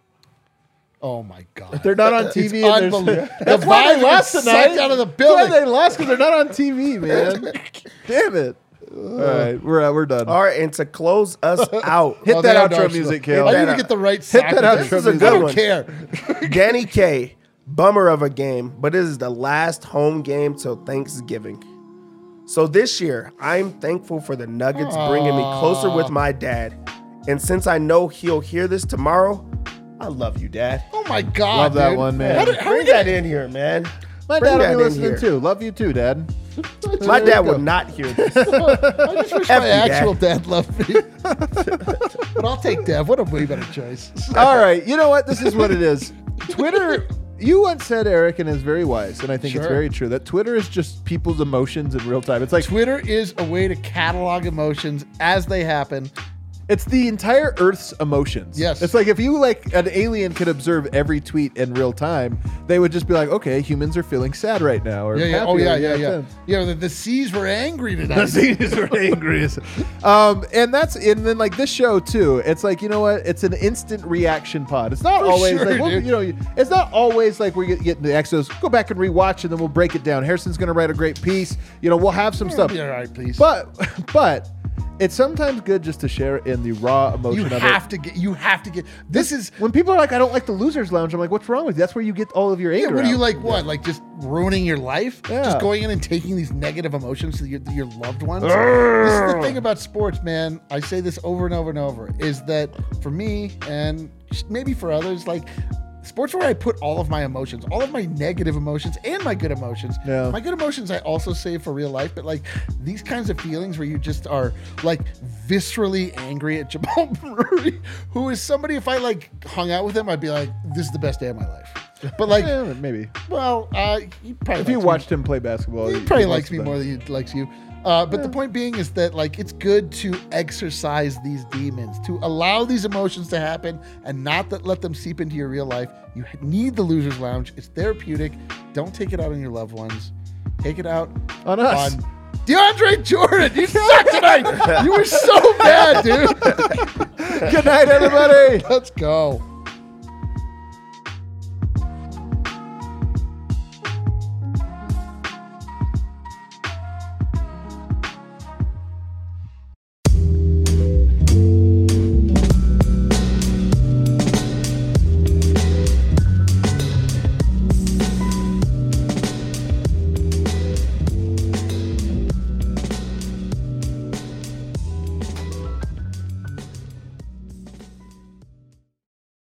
Oh my god. They're not on It's TV. and. That's The why they volume lost is tonight. out of the That's why they lost because they're not on TV, man. Damn it! All right, we're we're done. All right, and to close us out, Hit Oh, that outro music, stuff. Kale. I Hit need to get the right Hit that outro. This is a music. good I don't one. care. Danny K, bummer of a game, but it is the last home game till Thanksgiving. So this year, I'm thankful for the Nuggets bringing me closer with my dad. And since I know he'll hear this tomorrow, I love you, Dad. Oh my god. Love that dude. one, man. How did- how Bring did- that in here, man. My Bring dad that will be in listening here. too. Love you too, Dad. My There dad go. would not hear this. I just wish F my you, Dad. actual dad loved me. but I'll take Dev. What a way better choice. All right, you know what? This is what it is. Twitter You once said, Eric, and is very wise, and I think it's Sure. very true, that Twitter is just people's emotions in real time. It's like Twitter is a way to catalog emotions as they happen. It's the entire Earth's emotions. Yes. It's like if you like an alien could observe every tweet in real time, they would just be like, okay, humans are feeling sad right now. Or Yeah, yeah. happy Oh, yeah, or yeah, yeah. tense. Yeah, the, the seas were angry tonight. The scenes are angry. Um, and that's and then like this show too. It's like you know what? It's an instant reaction pod. It's not For always sure, like we'll, dude. you know. It's not always like we get, get the Exos. Go back and rewatch, and then we'll break it down. Harrison's gonna write a great piece. You know, we'll have some stuff. Be all right, please. But but it's sometimes good just to share in the raw emotion you of it. have to get. You have to get. This is. When people are like, I don't like the losers lounge, I'm like, what's wrong with you? That's where you get all of your Yeah, anger. what do you like? What like just ruining your life? Yeah. Just going in and taking these negative emotions to your, your loved ones. this is the thing about sports, man. I say this over and over and over. Is that for me and maybe for others, like. Sports where I put all of my emotions, all of my negative emotions and my good emotions. Yeah. My good emotions I also save for real life, but like these kinds of feelings where you just are like viscerally angry at Jamal Murray, who is somebody if I like hung out with him, I'd be like, this is the best day of my life. But like, Yeah, maybe. well, uh, he probably If you likes me- watched him play basketball, he you- probably likes me more than he likes you. Uh, but the point being is that like it's good to exercise these demons, to allow these emotions to happen, and not that let them seep into your real life. You need the losers lounge. It's therapeutic. Don't take it out on your loved ones. Take it out On us. on DeAndre Jordan. You suck tonight. you were so bad, dude. Good night, everybody. Let's go.